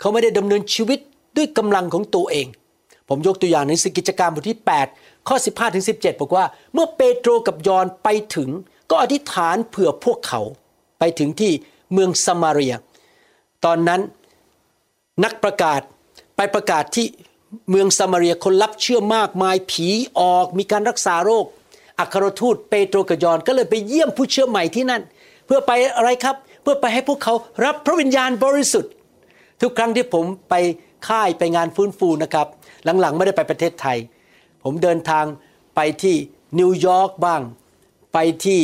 เขาไม่ได้ดำเนินชีวิตด้วยกำลังของตัวเอง ผมยกตัวอย่างในสกิจการบทที่ 8 ข้อ 15ถึง17 บอกว่า เมื่อเปโตรกับยอนไปถึง ก็อธิษฐานเผื่อพวกเขา ไปถึงที่เมืองสมาเรีย ตอนนั้นนักประกาศไปประกาศที่เมืองสมาเรียคนรับเชื่อมากมายผีออกมีการรักษาโรค อัครทูตเปโตรกับยอห์นก็เลยไปเยี่ยมผู้เชื่อใหม่ที่นั่น เพื่อไปอะไรครับ เพื่อไปให้พวกเขารับพระวิญญาณบริสุทธิ์ ทุกครั้งที่ผมไปค่ายไปงานฟื้นฟูนะครับ หลังๆ ไม่ได้ไปประเทศไทย ผมเดินทางไปที่นิวยอร์กบ้าง ไปที่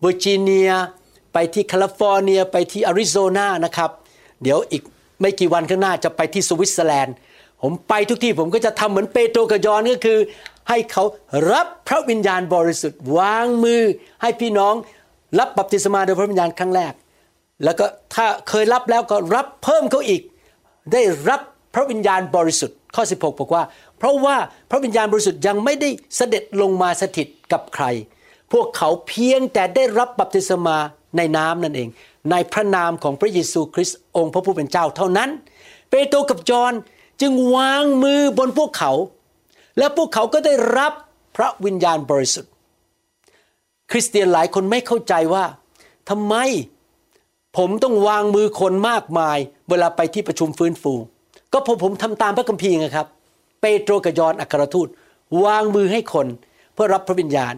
เวอร์จิเนีย ไปที่แคลิฟอร์เนีย ไปที่อาริโซนานะครับ เดี๋ยวอีกไม่กี่วันข้างหน้าจะไปที่สวิตเซอร์แลนด์ ผมไปทุกที่ผมก็จะทำเหมือนเปโตรกับยอนก็คือ ให้เขารับพระวิญญาณบริสุทธิ์วางมือให้พี่น้องรับบัพติศมาโดยพระวิญญาณครั้งแรก แล้วก็ถ้าเคยรับแล้วก็รับเพิ่มเขาอีก ได้รับพระวิญญาณบริสุทธิ์ข้อ 16 บอกว่า เพราะว่าพระวิญญาณบริสุทธิ์ยังไม่ได้เสด็จลงมาสถิตกับใคร พวกเขาเพียงแต่ได้รับบัพติศมาในน้ำนั่นเอง ในพระนามของพระเยซูคริสต์องค์พระผู้เป็นเจ้าเท่านั้น เปโตรกับจอห์นจึงวางมือบนพวกเขา และพวกเขาก็ได้รับพระวิญญาณบริสุทธิ์ คริสเตียนหลายคนไม่เข้าใจว่าทำไม ผมต้องวางมือคนมากมาย เวลาไปที่ประชุมฟื้นฟู ก็เพราะผมทำตามพระคัมภีร์ไงครับเปโตรกับยอนอัครทูต วางมือให้คนเพื่อรับพระวิญญาณ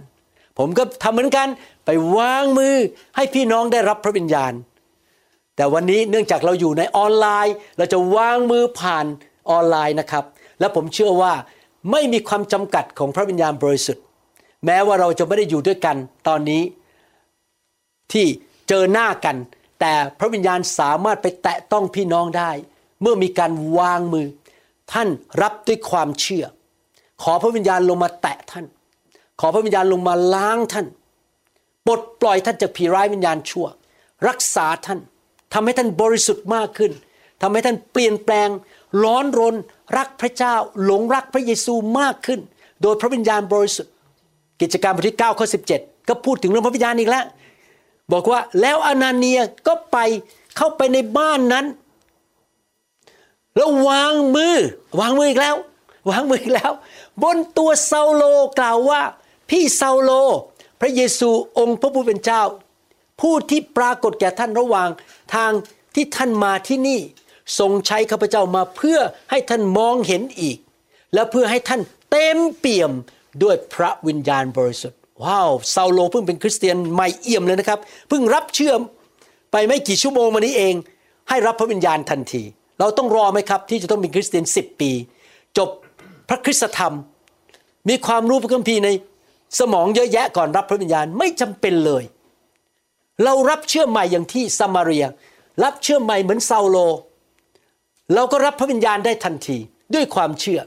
ผมก็ทำเหมือนกันไปวางมือให้พี่น้องได้รับพระวิญญาณ แต่วันนี้เนื่องจากเราอยู่ในออนไลน์ เราจะวางมือผ่านออนไลน์นะครับ และผมเชื่อว่าไม่มีความจำกัดของพระวิญญาณบริสุทธิ์ แม้ว่าเราจะไม่ได้อยู่ด้วยกันตอนนี้ที่เจอหน้ากัน แต่พระวิญญาณสามารถไปแตะต้องพี่น้องได้ เมื่อมีการวางมือ ท่านรับด้วยความเชื่อ ขอพระวิญญาณลงมาแตะท่าน ขอพระวิญญาณลงมาล้างท่านปลดปล่อยท่านจากผีร้ายวิญญาณชั่ว รักษาท่านทำให้ท่านบริสุทธิ์มากขึ้นทำให้ท่านเปลี่ยนแปลง ร้อนรน รักพระเจ้า หลงรักพระเยซูมากขึ้น โดยพระวิญญาณบริสุทธิ์ กิจการบทที่9ข้อ17 ก็พูดถึงเรื่องพระวิญญาณอีกแล้ว บอกว่าแล้วอนาเนียก็ไปเข้าไปในบ้านนั้น แล้ววางมือ วางมืออีกแล้ว วางมืออีกแล้ว บนตัวเซาโลกล่าวว่า พี่เซาโล พระเยซูองค์พระผู้เป็นเจ้า ผู้ที่ปรากฏแก่ท่านระหว่างทางที่ท่านมาที่นี่ทรงใช้ข้าพเจ้ามาเพื่อให้ท่านมองเห็นอีก และเพื่อให้ท่านเต็มเปี่ยมด้วยพระวิญญาณบริสุทธิ์ ว้าวซาโลเพิ่งเป็นคริสเตียนใหม่เอี่ยมเลยนะครับเพิ่งรับเชื่อไปไม่กี่ชั่วโมงมานี้เอง ให้รับพระวิญญาณทันที เราต้องรอไหมครับ ที่จะต้องเป็นคริสเตียน 10 ปี จบพระคริสตธรรม มีความรู้พระคัมภีร์ในสมองเยอะแยะก่อนรับพระวิญญาณไม่จำเป็นเลย เรารับเชื่อใหม่อย่างที่ซามาเรีย รับเชื่อใหม่เหมือนซาโล เราก็รับพระวิญญาณได้ทันทีด้วยความเชื่อ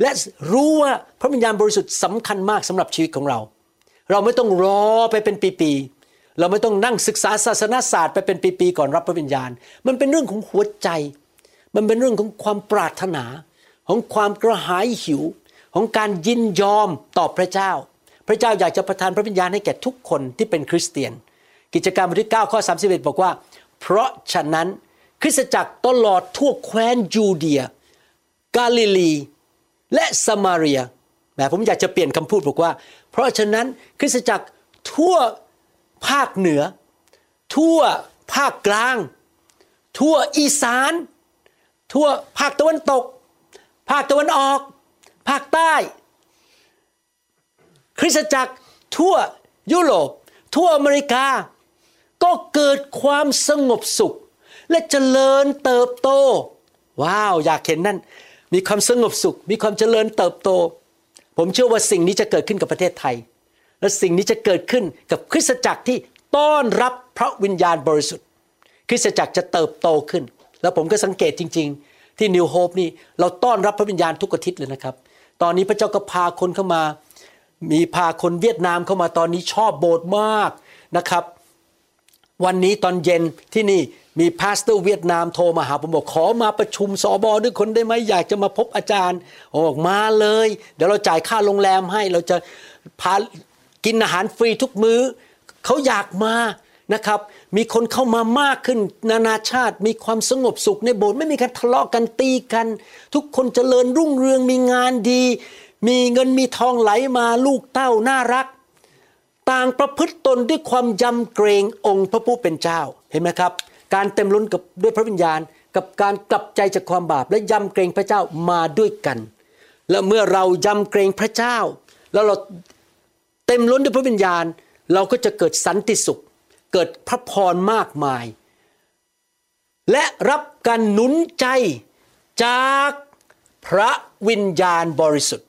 และรู้ว่าพระวิญญาณบริสุทธิ์สำคัญมากสำหรับชีวิตของเรา เราไม่ต้องรอไปเป็นปีๆ เราไม่ต้องนั่งศึกษาศาสนาศาสตร์ไปเป็นปีๆ ก่อนรับพระวิญญาณ มันเป็นเรื่องของหัวใจ มันเป็นเรื่องของความปรารถนา ของความกระหายหิว ของการยินยอมต่อพระเจ้า พระเจ้าอยากจะประทานพระวิญญาณให้แก่ทุกคนที่เป็นคริสเตียน กิจการบทที่9ข้อ31 บอกว่า เพราะฉะนั้นคริสตจักรตลอดทั่วแคว้นยูเดีย กาลิลี และสมาเรียแหมผมอยากจะเปลี่ยนคำพูดบอกว่า เพราะฉะนั้นคริสตจักรทั่วภาคเหนือ ทั่วภาคกลาง ทั่วอีสาน ทั่วภาคตะวันตก ภาคตะวันออก ภาคใต้ คริสตจักรทั่วยุโรป ทั่วอเมริกา ก็เกิดความสงบสุข และเจริญเติบโต ว้าว อยากเห็นนั่น มีความสงบสุข มีความเจริญเติบโต ผมเชื่อว่าสิ่งนี้จะเกิดขึ้นกับประเทศไทย และสิ่งนี้จะเกิดขึ้นกับคริสตจักรที่ต้อนรับพระวิญญาณบริสุทธิ์ คริสตจักรจะเติบโตขึ้น แล้วผมก็สังเกตจริง ๆ ที่ New Hope นี่เราต้อนรับพระวิญญาณทุกอาทิตย์เลยนะครับ ตอนนี้พระเจ้าก็พาคนเข้ามา มีพาคนเวียดนามเข้ามาตอนนี้ชอบโบสถ์มากนะครับ วันนี้ตอนเย็นที่นี่ มี pastor เวียดนามโทรมาหาผมบอกขอมาประชุมสอบอด้วยคนได้ไหมอยากจะมาพบอาจารย์ผมบอกมาเลย เดี๋ยวเราจ่ายค่าโรงแรมให้เราจะพากินอาหารฟรีทุกมื้อเขาอยากมานะครับ มีคนเข้ามามากขึ้นนานาชาติ มีความสงบสุขในโบสถ์ไม่มีการทะเลาะกันตีกัน ทุกคนเจริญรุ่งเรืองมีงานดี มีเงินมีทองไหลมาลูกเต้าน่ารัก ต่างประพฤติตนด้วยความยำเกรงองค์พระผู้เป็นเจ้าเห็นไหมครับ การเต็มล้นกับด้วยพระวิญญาณ กับการกลับใจจากความบาป และยำเกรงพระเจ้ามาด้วยกัน และเมื่อเรายำเกรงพระเจ้า แล้วเราเต็มล้นด้วยพระวิญญาณ เราก็จะเกิดสันติสุข เกิดพระพรมากมาย และรับการหนุนใจจากพระวิญญาณบริสุทธิ์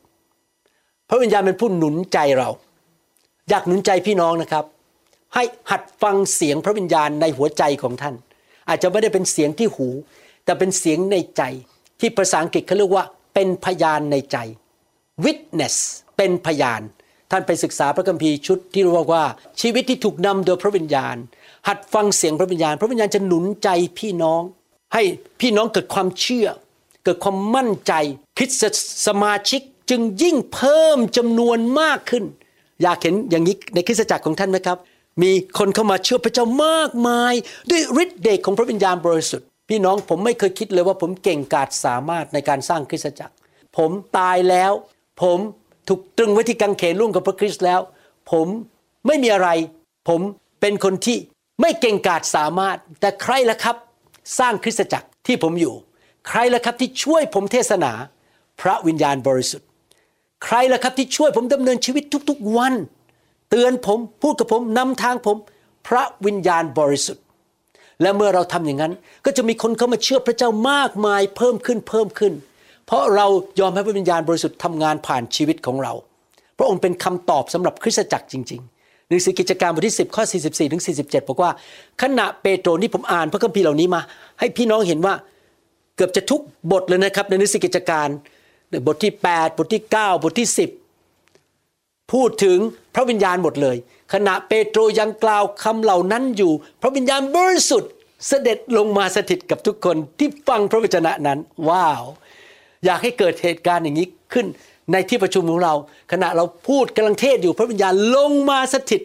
พระวิญญาณเป็นผู้หนุนใจเรา อยากหนุนใจพี่น้องนะครับ ให้หัดฟังเสียงพระวิญญาณในหัวใจของท่าน อาจจะไม่ได้เป็นเสียงที่หู แต่เป็นเสียงในใจ ที่ภาษาอังกฤษเขาเรียกว่า เป็นพยานในใจ witness เป็นพยาน ท่านไปศึกษาพระคัมภีร์ชุดที่เรียกว่า ชีวิตที่ถูกนำโดยพระวิญญาณ หัดฟังเสียงพระวิญญาณ พระวิญญาณจะหนุนใจพี่น้อง ให้พี่น้องเกิดความเชื่อ เกิดความมั่นใจคริสตสมาชิกจึงยิ่งเพิ่มจำนวนมากขึ้น อยากเห็นอย่างนี้ในคริสตจักรของท่านไหมครับ มีคนเข้ามาเชื่อพระเจ้ามากมาย ด้วยฤทธิ์เดชของพระวิญญาณบริสุทธิ์ พี่น้องผมไม่เคยคิดเลยว่าผมเก่งกาจสามารถในการสร้างคริสตจักร ผมตายแล้ว ผมถูกตรึงไว้ที่กังเขนร่วมกับพระคริสต์แล้ว ผมไม่มีอะไร ผมเป็นคนที่ไม่เก่งกาจสามารถ แต่ใครล่ะครับ สร้างคริสตจักรที่ผมอยู่ ใครล่ะครับที่ช่วยผมเทศนา พระวิญญาณบริสุทธิ์ ใครล่ะครับที่ช่วยผมดำเนินชีวิตทุกๆวัน เตือนผมพูดกับผมนำทางผม พระวิญญาณบริสุทธิ์ และเมื่อเราทำอย่างนั้น ก็จะมีคนเข้ามาเชื่อพระเจ้ามากมายเพิ่มขึ้นเพิ่มขึ้น เพราะเรายอมให้พระวิญญาณบริสุทธิ์ทำงานผ่านชีวิตของเรา พระองค์เป็นคำตอบสำหรับคริสตจักรจริง ๆ หนังสือกิจการบทที่ 10 ข้อ 44ถึง47 บอกว่า ขณะเปโตรนี่ผมอ่านพระคัมภีร์เหล่านี้มา ให้พี่น้องเห็นว่าเกือบจะทุกบทเลยนะครับในหนังสือกิจการบทที่ 8 บทที่ 9 บทที่ 10 พูดถึงพระวิญญาณหมดเลย ขณะเปโตรยังกล่าวคำเหล่านั้นอยู่ พระวิญญาณบริสุทธิ์เสด็จลงมาสถิตกับทุกคนที่ฟังพระวจนะนั้น ว้าว อยากให้เกิดเหตุการณ์อย่างนี้ขึ้นในที่ประชุมของเรา ขณะเราพูดกำลังเทศอยู่พระวิญญาณลงมาสถิต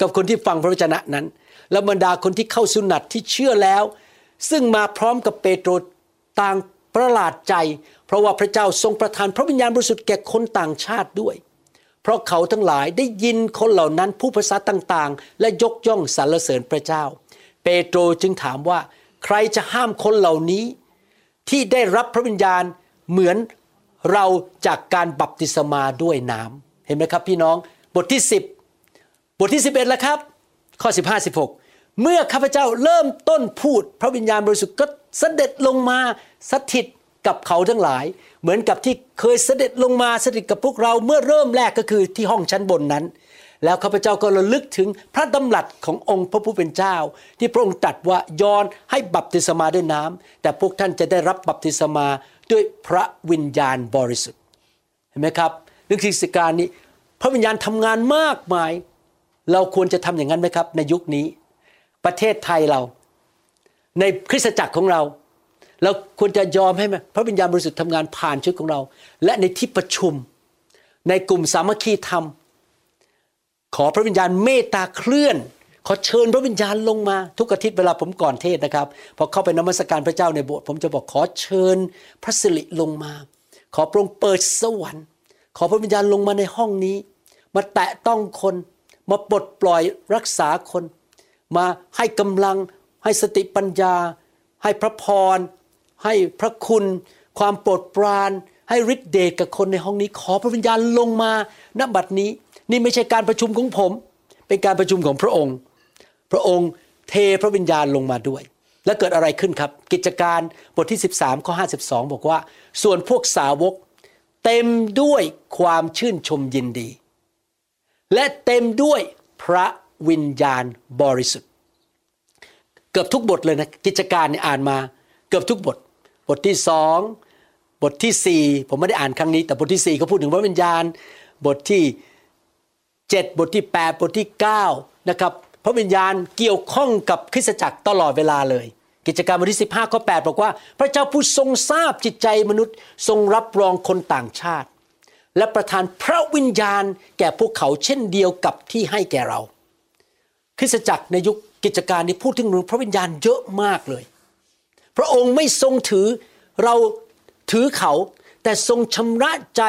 กับคนที่ฟังพระวจนะนั้น แล้วบรรดาคนที่เข้าสุนัตที่เชื่อแล้ว ซึ่งมาพร้อมกับเปโตรต่างประหลาดใจ เพราะว่าพระเจ้าทรงประทานพระวิญญาณบริสุทธิ์แก่คนต่างชาติด้วย ราะเขาทั้งหลายได้ยินคนเหล่านั้นผู้ภาษาต่างๆ และยกย่องสรรเสริญพระเจ้า เปโตรจึงถามว่าใครจะห้ามคนเหล่านี้ ที่ได้รับพระวิญญาณเหมือนเราจากการบัพติศมาด้วยน้ำเห็นไหมครับพี่น้องบทที่ 10 บทที่ 11แล้วครับ ข้อ 15 16 เมื่อข้าพเจ้าเริ่มต้นพูดพระวิญญาณบริสุทธิ์ก็เสด็จลงมาสถิต กับเขาทั้งหลาย เหมือนกับที่เคยเสด็จลงมาสถิตกับพวกเราเมื่อเริ่มแรกก็คือที่ห้องชั้นบนนั้น แล้วข้าพเจ้าก็ระลึกถึงพระดำรัสขององค์พระผู้เป็นเจ้า ที่พระองค์ตรัสว่ายอนให้บัพติศมาด้วยน้ำแต่พวกท่านจะได้รับบัพติศมาด้วยพระวิญญาณบริสุทธิ์เห็นไหมครับนึกถึงสิการนี้ พระวิญญาณทำงานมากมาย เราควรจะทำอย่างนั้นไหมครับ ในยุคนี้ ประเทศไทยเรา ในคริสตจักรของเรา เราควรจะยอมให้ไหมพระวิญญาณบริสุทธิ์ทำงานผ่านชีวิตของเรา และในที่ประชุม ในกลุ่มสามัคคีธรรม ขอพระวิญญาณเมตตาเคลื่อน ขอเชิญพระวิญญาณลงมาทุกอาทิตย์เวลาผมก่อนเทศนะครับพอเข้าไปนมัสการพระเจ้าในโบสถ์ผมจะบอกขอเชิญพระสิริลงมา ขอพระองค์เปิดสวรรค์ ขอพระวิญญาณลงมาในห้องนี้ มาแตะต้องคน มาปลดปล่อยรักษาคน มาให้กำลังให้สติปัญญา ให้พระพร ให้พระคุณ ความโปรดปราน ให้ฤทธิเดชกับคนในห้องนี้ ขอพระวิญญาณลงมาณบัดนี้ นี่ไม่ใช่การประชุมของผม เป็นการประชุมของพระองค์ พระองค์เทพระวิญญาณลงมาด้วย และเกิดอะไรขึ้นครับ กิจการบทที่ 13ข้อ52 บอกว่า ส่วนพวกสาวก เต็มด้วยความชื่นชมยินดี และเต็มด้วยพระวิญญาณบริสุทธิ์ เกือบทุกบทเลยนะกิจการเนี่ยอ่านมา เกือบทุกบท บทที่สองบทที่สี่ผมไม่ได้อ่านครั้งนี้ แต่บทที่สี่เขาพูดถึงพระวิญญาณ บทที่เจ็ดบทที่แปดบทที่เก้านะครับพระวิญญาณเกี่ยวข้องกับคริสตจักรตลอดเวลาเลย กิจการบทที่15ข้อ8บอกว่า พระเจ้าผู้ทรงทราบจิตใจมนุษย์ทรงรับรองคนต่างชาติ และประทานพระวิญญาณแก่พวกเขาเช่นเดียวกับที่ให้แก่เรา คริสตจักรในยุคกิจการนี้พูดถึงเรื่องพระวิญญาณเยอะมากเลย พระองค์ไม่ทรงถือเราถือเขา แต่ทรงชำระใจ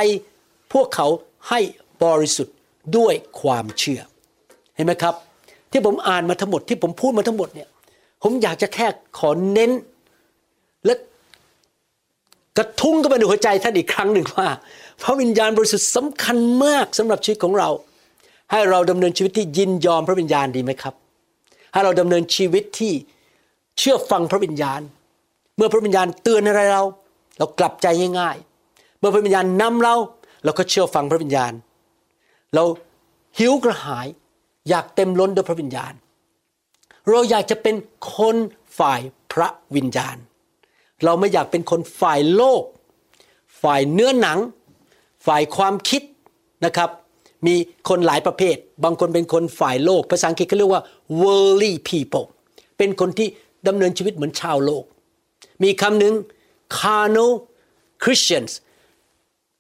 พวกเขาให้บริสุทธิ์ด้วยความเชื่อ เห็นไหมครับ ที่ผมอ่านมาทั้งหมดที่ผมพูดมาทั้งหมดเนี่ยผมอยากจะแค่ขอเน้น และกระทุ้งเข้าไปในหัวใจท่านอีกครั้งหนึ่งว่า พระวิญญาณบริสุทธิ์สำคัญมากสำหรับชีวิตของเรา ให้เราดำเนินชีวิตที่ยินยอมพระวิญญาณดีไหมครับ ให้เราดำเนินชีวิตที่เชื่อฟังพระวิญญาณ เมื่อพระวิญญาณเตือนอะไรเรา เรากลับใจง่ายๆ เมื่อพระวิญญาณนำเรา เราก็เชื่อฟังพระวิญญาณ เราหิวกระหาย อยากเต็มล้นด้วยพระวิญญาณ เราอยากจะเป็นคนฝ่ายพระวิญญาณ เราไม่อยากเป็นคนฝ่ายโลก ฝ่ายเนื้อหนัง ฝ่ายความคิดนะครับ มีคนหลายประเภท บางคนเป็นคนฝ่ายโลก ภาษาอังกฤษเขาเรียกว่า worldly people เป็นคนที่ดำเนินชีวิตเหมือนชาวโลก มีคำหนึ่ง carnal Christians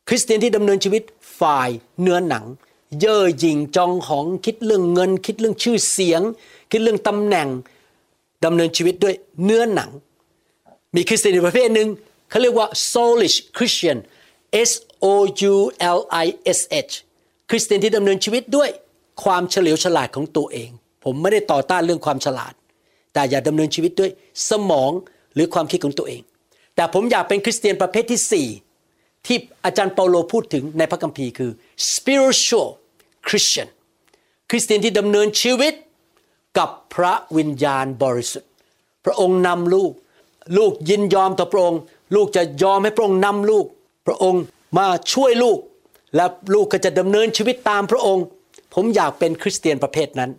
คริสเตียนที่ดำเนินชีวิตฝ่ายเนื้อหนัง เย่อหยิ่งจองของคิดเรื่องเงิน คิดเรื่องชื่อเสียง คิดเรื่องตำแหน่งดำเนินชีวิตด้วยเนื้อหนัง มีคริสเตียนประเภทหนึ่งเขาเรียกว่า soulish Christian S O U L I S H คริสเตียนที่ดำเนินชีวิตด้วยความเฉลียวฉลาดของตัวเอง ผมไม่ได้ต่อต้านเรื่องความฉลาด แต่อย่าดำเนินชีวิตด้วยสมอง หรือความคิดของตัวเอง แต่ผมอยากเป็นคริสเตียนประเภทที่สี่ที่อาจารย์เปาโลพูดถึงในพระคัมภีร์คือ spiritual Christian คริสเตียนที่ดำเนินชีวิตกับพระวิญญาณบริสุทธิ์ พระองค์นำลูก ลูกยินยอมต่อพระองค์ ลูกจะยอมให้พระองค์นำลูก พระองค์มาช่วยลูก และลูกก็จะดำเนินชีวิตตามพระองค์ ผมอยากเป็นคริสเตียนประเภทนั้น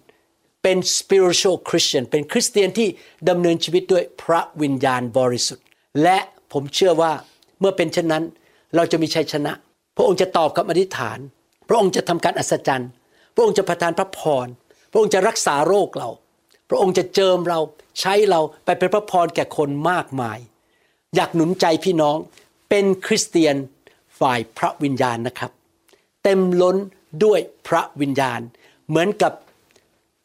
เป็น spiritual Christian เป็นคริสเตียนที่ดำเนินชีวิตด้วยพระวิญญาณบริสุทธิ์ และผมเชื่อว่าเมื่อเป็นเช่นนั้น เราจะมีชัยชนะ พระองค์จะตอบคำอธิษฐาน พระองค์จะทำการอัศจรรย์ พระองค์จะประทานพระพร พระองค์จะรักษาโรคเรา พระองค์จะเจิมเราใช้เราไปเป็นพระพรแก่คนมากมาย อยากหนุนใจพี่น้องเป็นคริสเตียนฝ่ายพระวิญญาณนะครับ เต็มล้นด้วยพระวิญญาณ เหมือนกับ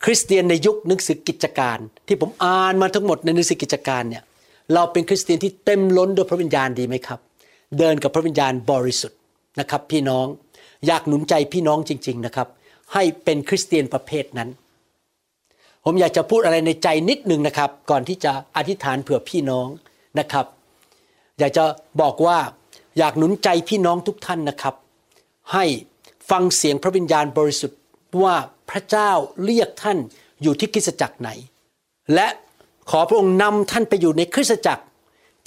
คริสเตียนในยุคหนังสือกิจการ ที่ผมอ่านมาทั้งหมดในหนังสือกิจการเนี่ยเราเป็นคริสเตียนที่เต็มล้นด้วยพระวิญญาณดีไหมครับ เดินกับพระวิญญาณบริสุทธิ์นะครับ พี่น้องอยากหนุนใจพี่น้องจริง ๆนะครับ ให้เป็นคริสเตียนประเภทนั้น ผมอยากจะพูดอะไรในใจนิดหนึ่งนะครับ ก่อนที่จะอธิษฐานเผื่อพี่น้องนะครับ อยากจะบอกว่าอยากหนุนใจพี่น้องทุกท่านนะครับ ให้ฟังเสียงพระวิญญาณบริสุทธิ์ ว่าพระเจ้าเรียกท่านอยู่ที่คริสตจักรไหน และขอพระองค์นำท่านไปอยู่ในคริสตจักร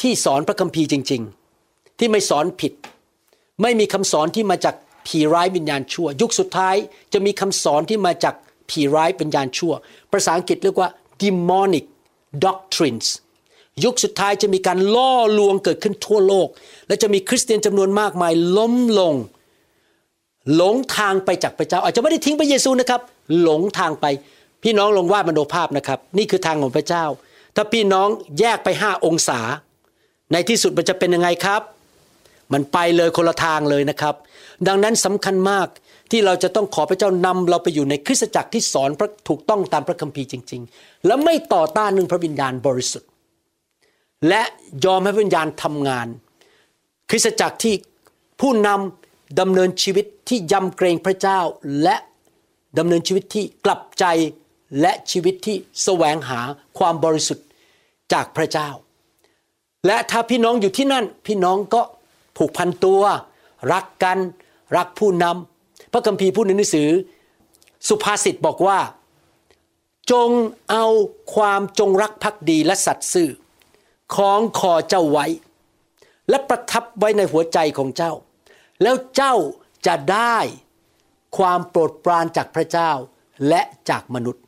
ที่สอนพระคัมภีร์จริง ๆ ที่ไม่สอนผิด ไม่มีคำสอนที่มาจากผีร้ายวิญญาณชั่ว ยุคสุดท้ายจะมีคำสอนที่มาจากผีร้ายวิญญาณชั่ว ภาษาอังกฤษเรียกว่า demonic doctrines ยุคสุดท้ายจะมีการล่อลวงเกิดขึ้นทั่วโลก และจะมีคริสเตียนจำนวนมากมายล้มลง หลงทางไปจากพระเจ้า อาจจะไม่ได้ทิ้งพระเยซูนะครับ หลงทางไป พี่น้องลองวาดมโนภาพนะครับ นี่คือทางของพระเจ้า ถ้าพี่น้องแยกไปห้าองศา ในที่สุดมันจะเป็นยังไงครับ มันไปเลยคนละทางเลยนะครับ ดังนั้นสำคัญมากที่เราจะต้องขอพระเจ้านำเราไปอยู่ในคริสตจักรที่สอนพระถูกต้องตามพระคัมภีร์จริง ๆ และไม่ต่อต้านหนึ่งพระวิญญาณบริสุทธิ์ และยอมให้พระวิญญาณทำงาน คริสตจักรที่ผู้นำ ดำเนินชีวิตที่ยำเกรงพระเจ้า และดำเนินชีวิตที่กลับใจและชีวิตที่แสวงหาความบริสุทธิ์จากพระเจ้า และถ้าพี่น้องอยู่ที่นั่น พี่น้องก็ผูกพันตัว รักกันรักผู้นำพระคัมภีร์พูดในหนังสือ สุภาษิตบอกว่า จงเอาความจงรักภักดีและสัตย์ซื่อ ของคอเจ้าไว้ และประทับไว้ในหัวใจของเจ้า แล้วเจ้าจะได้ความโปรดปรานจากพระเจ้าและจากมนุษย์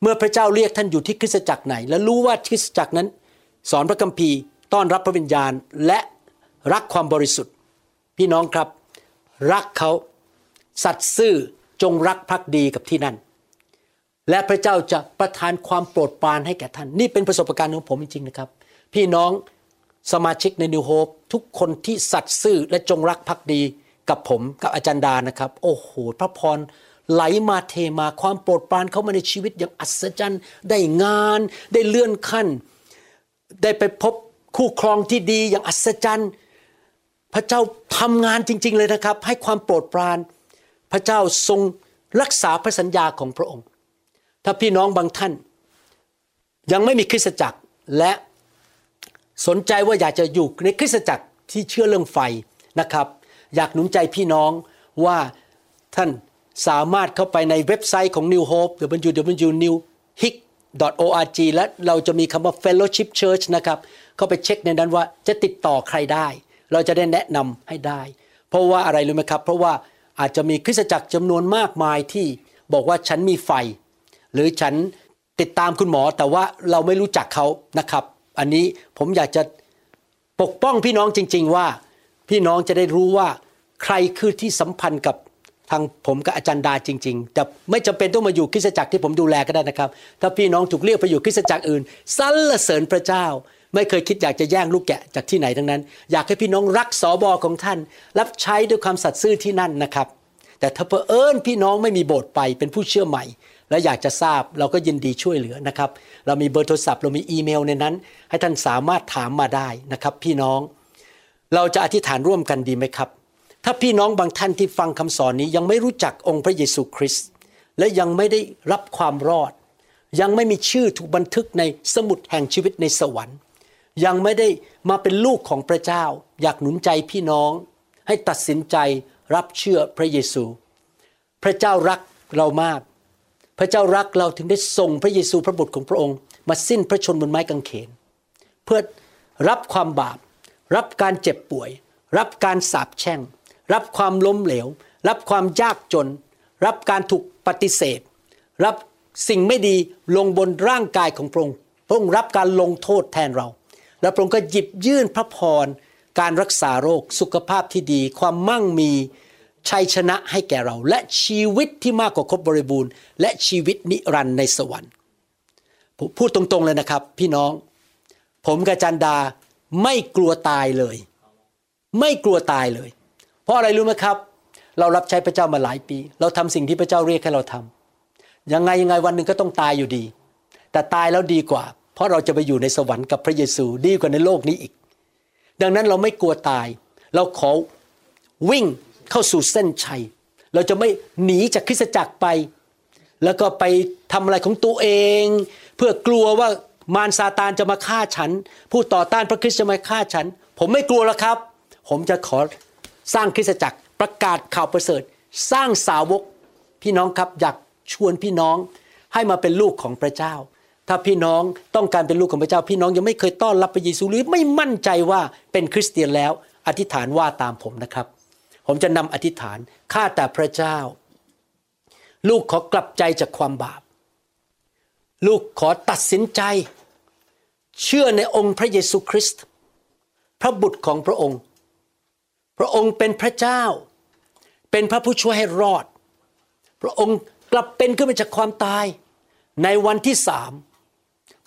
เมื่อพระเจ้าเรียกท่านอยู่ที่คริสตจักรไหน และรู้ว่าคริสตจักรนั้น สอนพระคัมภีร์ต้อนรับพระวิญญาณและรักความบริสุทธิ์ พี่น้องครับ รักเขาสัตย์ซื่อจงรักภักดีกับที่นั่น และพระเจ้าจะประทานความโปรดปรานให้แก่ท่าน นี่เป็นประสบการณ์ของผมจริงๆนะครับ พี่น้อง สมาชิกในนิวโฮปทุกคนที่สัตย์ซื่อและจงรักภักดีกับผมกับอาจารย์ดานะครับ โอ้โห พระพรไหลมาเทมาความโปรดปรานเข้ามาในชีวิตอย่างอัศจรรย์ ได้งานได้เลื่อนขั้น ได้ไปพบคู่ครองที่ดีอย่างอัศจรรย์ พระเจ้าทำงานจริง ๆ เลยนะครับ ให้ความโปรดปราน พระเจ้าทรงรักษาพระสัญญาของพระองค์ ถ้าพี่น้องบางท่าน ยังไม่มีคริสตจักรและ สนใจว่าอยากจะอยู่ในคริสตจักรที่เชื่อเรื่องไฟนะครับ อยากหนุนใจพี่น้องว่าท่านสามารถเข้าไปในเว็บไซต์ของ New Hope www.newhick.org และเราจะมีคำว่า Fellowship Church นะครับเข้าไปเช็คในนั้นว่าจะติดต่อใครได้ เราจะได้แนะนำให้ได้ เพราะว่าอะไรรู้ไหมครับ เพราะว่าอาจจะมีคริสตจักรจำนวนมากมายที่บอกว่าฉันมีไฟ หรือฉันติดตามคุณหมอแต่ว่าเราไม่รู้จักเขานะครับ อันนี้ผมอยากจะปกป้องพี่น้องจริง ๆ ว่า พี่น้องจะได้รู้ว่าใครคือที่สัมพันธ์กับทางผมกับอาจารย์ดาจริง ๆ แต่ไม่จำเป็นต้องมาอยู่คริสตจักรที่ผมดูแลก็ได้นะครับ ถ้าพี่น้องถูกเรียกไปอยู่คริสตจักรอื่นสรรเสริญพระเจ้า ไม่เคยคิดอยากจะแย่งลูกแกะจากที่ไหนทั้งนั้น อยากให้พี่น้องรักสอบอของท่าน รับใช้ด้วยความสัตย์ซื่อที่นั่นนะครับ แต่ถ้าเผอิญพี่น้องไม่มีโบสถ์ไปเป็นผู้เชื่อใหม่ และอยากจะทราบเราก็ยินดีช่วยเหลือนะครับ เรามีเบอร์โทรศัพท์เรามีอีเมลในนั้น ให้ท่านสามารถถามมาได้นะครับ พี่น้องเราจะอธิษฐานร่วมกันดีไหมครับ ถ้าพี่น้องบางท่านที่ฟังคำสอนนี้ยังไม่รู้จักองค์พระเยซูคริสต์และยังไม่ได้รับความรอด ยังไม่มีชื่อถูกบันทึกในสมุดแห่งชีวิตในสวรรค์ ยังไม่ได้มาเป็นลูกของพระเจ้า อยากหนุนใจพี่น้อง ให้ตัดสินใจรับเชื่อพระเยซู พระเจ้ารักเรามาก พระเจ้ารักเราถึงได้ส่งพระเยซูพระบุตรของพระองค์ มาสิ้นพระชนบนไม้กางเขน เพื่อรับความบาป รับการเจ็บป่วย รับการสาปแช่ง รับความล้มเหลว รับความยากจน รับการถูกปฏิเสธ รับสิ่งไม่ดีลงบนร่างกายของพระองค์พระองค์รับการลงโทษแทนเรา และพระองค์ก็หยิบยื่นพระพรการรักษาโรคสุขภาพที่ดี ความมั่งมี ชัยชนะให้แก่เรา และชีวิตที่มากกว่าครบบริบูรณ์ และชีวิตนิรันดร์ในสวรรค์พูดตรงๆเลยนะครับ พี่น้อง ผมกับจันดาไม่กลัวตายเลย ไม่กลัวตายเลย เพราะอะไรรู้ไหมครับ เรารับใช้พระเจ้ามาหลายปี เราทำสิ่งที่พระเจ้าเรียกให้เราทำยังไงยังไงวันหนึ่งก็ต้องตายอยู่ดี แต่ตายแล้วดีกว่า เพราะเราจะไปอยู่ในสวรรค์กับพระเยซูดีกว่าในโลกนี้อีก ดังนั้นเราไม่กลัวตาย เราขอวิ่ง เข้าสู่เส้นชัย เราจะไม่หนีจากคริสตจักรไป แล้วก็ไปทำอะไรของตัวเอง เพื่อกลัวว่ามารซาตานจะมาฆ่าฉัน ผู้ต่อต้านพระคริสต์จะมาฆ่าฉัน ผมไม่กลัวแล้วครับ ผมจะขอสร้างคริสตจักรประกาศข่าวประเสริฐ สร้างสาวกพี่น้องครับอยากชวนพี่น้องให้มาเป็นลูกของพระเจ้า ถ้าพี่น้องต้องการเป็นลูกของพระเจ้า พี่น้องยังไม่เคยต้อนรับพระเยซูหรือไม่มั่นใจว่าเป็นคริสเตียนแล้ว อธิษฐานว่าตามผมนะครับ ผมจะนำอธิษฐานข้าแต่พระเจ้า ลูกขอกลับใจจากความบาป ลูกขอตัดสินใจ เชื่อในองค์พระเยซูคริสต์พระบุตรของพระองค์ พระองค์เป็นพระเจ้า เป็นพระผู้ช่วยให้รอด พระองค์กลับเป็นขึ้นมาจากความตาย ในวันที่สาม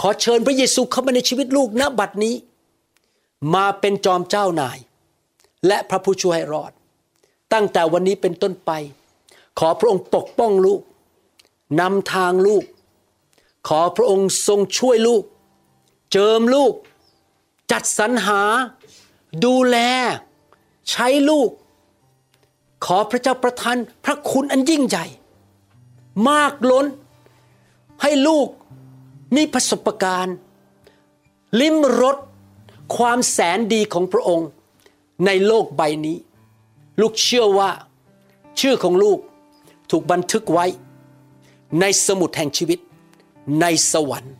ขอเชิญพระเยซูเข้ามาในชีวิตลูกณบัดนี้ มาเป็นจอมเจ้านาย และพระผู้ช่วยให้รอด ตั้งแต่วันนี้เป็นต้นไป ขอพระองค์ปกป้องลูกนำทางลูก ขอพระองค์ทรงช่วยลูก เจิมลูก จัดสรรหา ดูแล ใช้ลูก ขอพระเจ้าประทานพระคุณอันยิ่งใหญ่ มากล้น ให้ลูกมีประสบการณ์ ลิ้มรสความแสนดีของพระองค์ในโลกใบนี้ ลูกเชื่อว่าชื่อของลูกถูกบันทึกไว้ ในสมุดแห่งชีวิต ในสวรรค์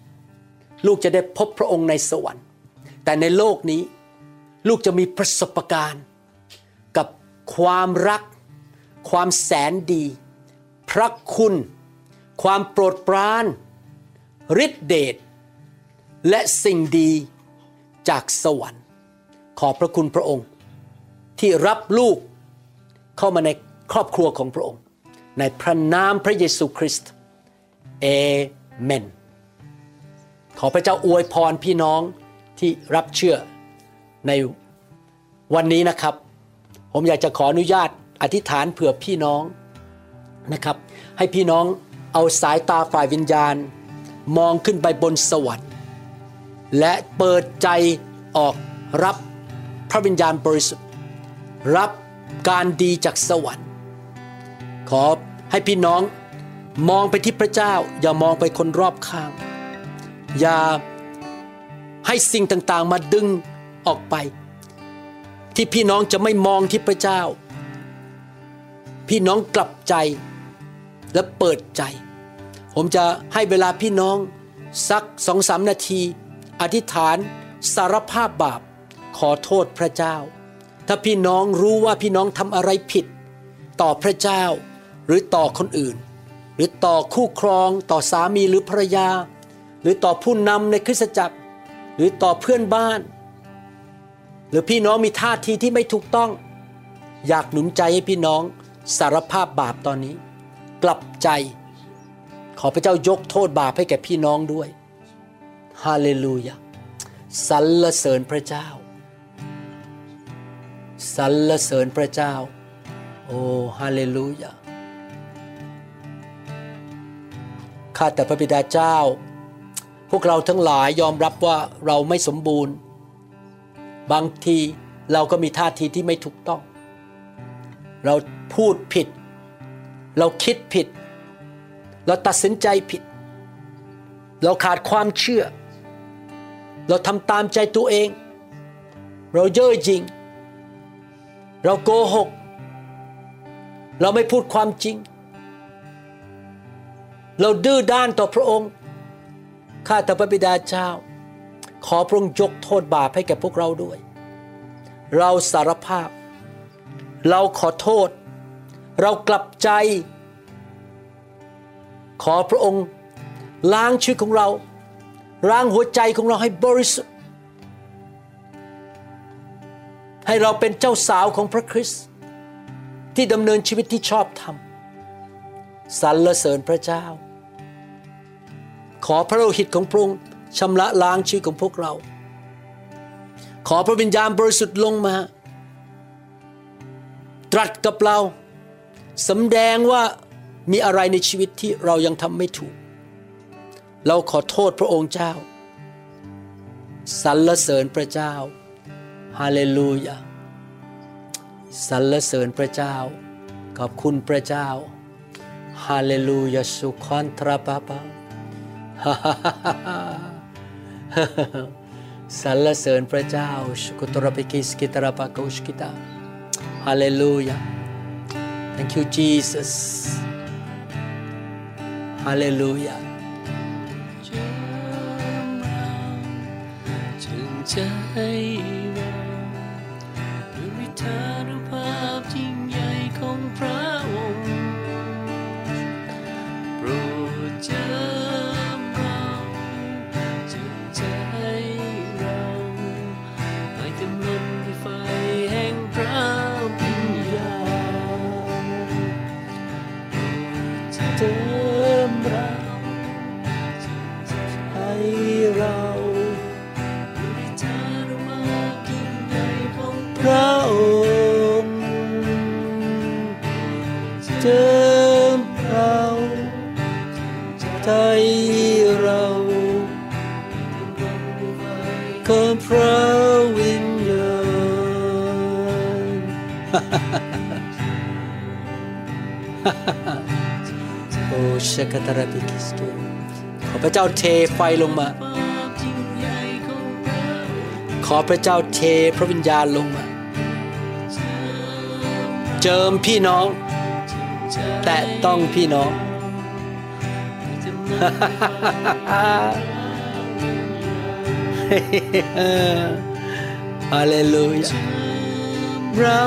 ลูกจะได้พบพระองค์ในสวรรค์ แต่ในโลกนี้ ลูกจะมีประสบการณ์กับความรัก ความแสนดี พระคุณ ความโปรดปรานฤทธิเดชและสิ่งดีจากสวรรค์ ขอบพระคุณพระองค์ ที่รับลูก เข้ามาในครอบครัวของพระองค์ ในพระนามพระเยซูคริสต์เอเมน ขอพระเจ้าอวยพรพี่น้องที่รับเชื่อในวันนี้นะครับ ผมอยากจะขออนุญาตอธิษฐานเผื่อพี่น้องนะครับ ให้พี่น้องเอาสายตาฝ่ายวิญญาณ มองขึ้นไปบนสวรรค์ และเปิดใจออกรับพระวิญญาณบริสุทธิ์รับ การดีจากสวรรค์ ขอให้พี่น้องมองไปที่พระเจ้า อย่ามองไปคนรอบข้าง อย่าให้สิ่งต่างๆมาดึงออกไป ที่พี่น้องจะไม่มองที่พระเจ้า พี่น้องกลับใจและเปิดใจ ผมจะให้เวลาพี่น้องสักสองสามนาที อธิษฐานสารภาพบาป ขอโทษพระเจ้า ถ้าพี่น้องรู้ว่าพี่น้องทำอะไรผิด ต่อพระเจ้า หรือต่อคนอื่น หรือต่อคู่ครองต่อสามีหรือภรรยา หรือต่อผู้นำในคริสตจักร หรือต่อเพื่อนบ้าน หรือพี่น้องมีท่าทีที่ไม่ถูกต้อง อยากหนุนใจให้พี่น้องสารภาพบาปตอนนี้ กลับใจ ขอพระเจ้ายกโทษบาปให้แก่พี่น้องด้วยฮาเลลูยาสรรเสริญพระเจ้า สรรเสริญพระเจ้า โอ้ฮาเลลูยาข้าแต่พระบิดาเจ้า พวกเราทั้งหลายยอมรับว่าเราไม่สมบูรณ์ บางทีเราก็มีท่าทีที่ไม่ถูกต้อง เราพูดผิด เราคิดผิด เราตัดสินใจผิด เราขาดความเชื่อ เราทำตามใจตัวเอง เราเย่อหยิ่ง เราโกหก เราไม่พูดความจริง เราดื้อด้านต่อพระองค์ ข้าแต่พระบิดาเจ้า ขอพระองค์ยกโทษบาปให้แก่พวกเราด้วย เราสารภาพ เราขอโทษ เรากลับใจ ขอพระองค์ล้างชีวิตของเราล้างหัวใจของเราให้บริสุทธิ์ ให้เราเป็นเจ้าสาวของพระคริสต์ที่ดำเนินชีวิตที่ชอบธรรมสรรเสริญพระเจ้า ขอพระโลหิตของพระองค์ชำระล้างชีวิตของพวกเรา ขอพระวิญญาณบริสุทธิ์ลงมา ตรัสกับเราสำแดงว่ามีอะไรในชีวิตที่เรายังทำไม่ถูก เราขอโทษพระองค์เจ้าสรรเสริญพระเจ้า ฮาเลลูยาสรรเสริญพระเจ้า ขอบคุณพระเจ้า ฮาเลลูยาสุคอนทราปาปาสรรเสริญพระเจ้าสุกุตรปิกิสกิตราปากุสกิตาฮาเลลูยา Thank you Jesus Hallelujah
จึงใจเราด้วยานุภาพยิ่งให ญ่
กตระบิกิสเกขอพระเจ้าเทไฟลงมา ขอพระเจ้าเทพระวิญญาณลงมา เจิมพี่น้อง แตะต้องพี่น้อง ฮาเลลูยาเรา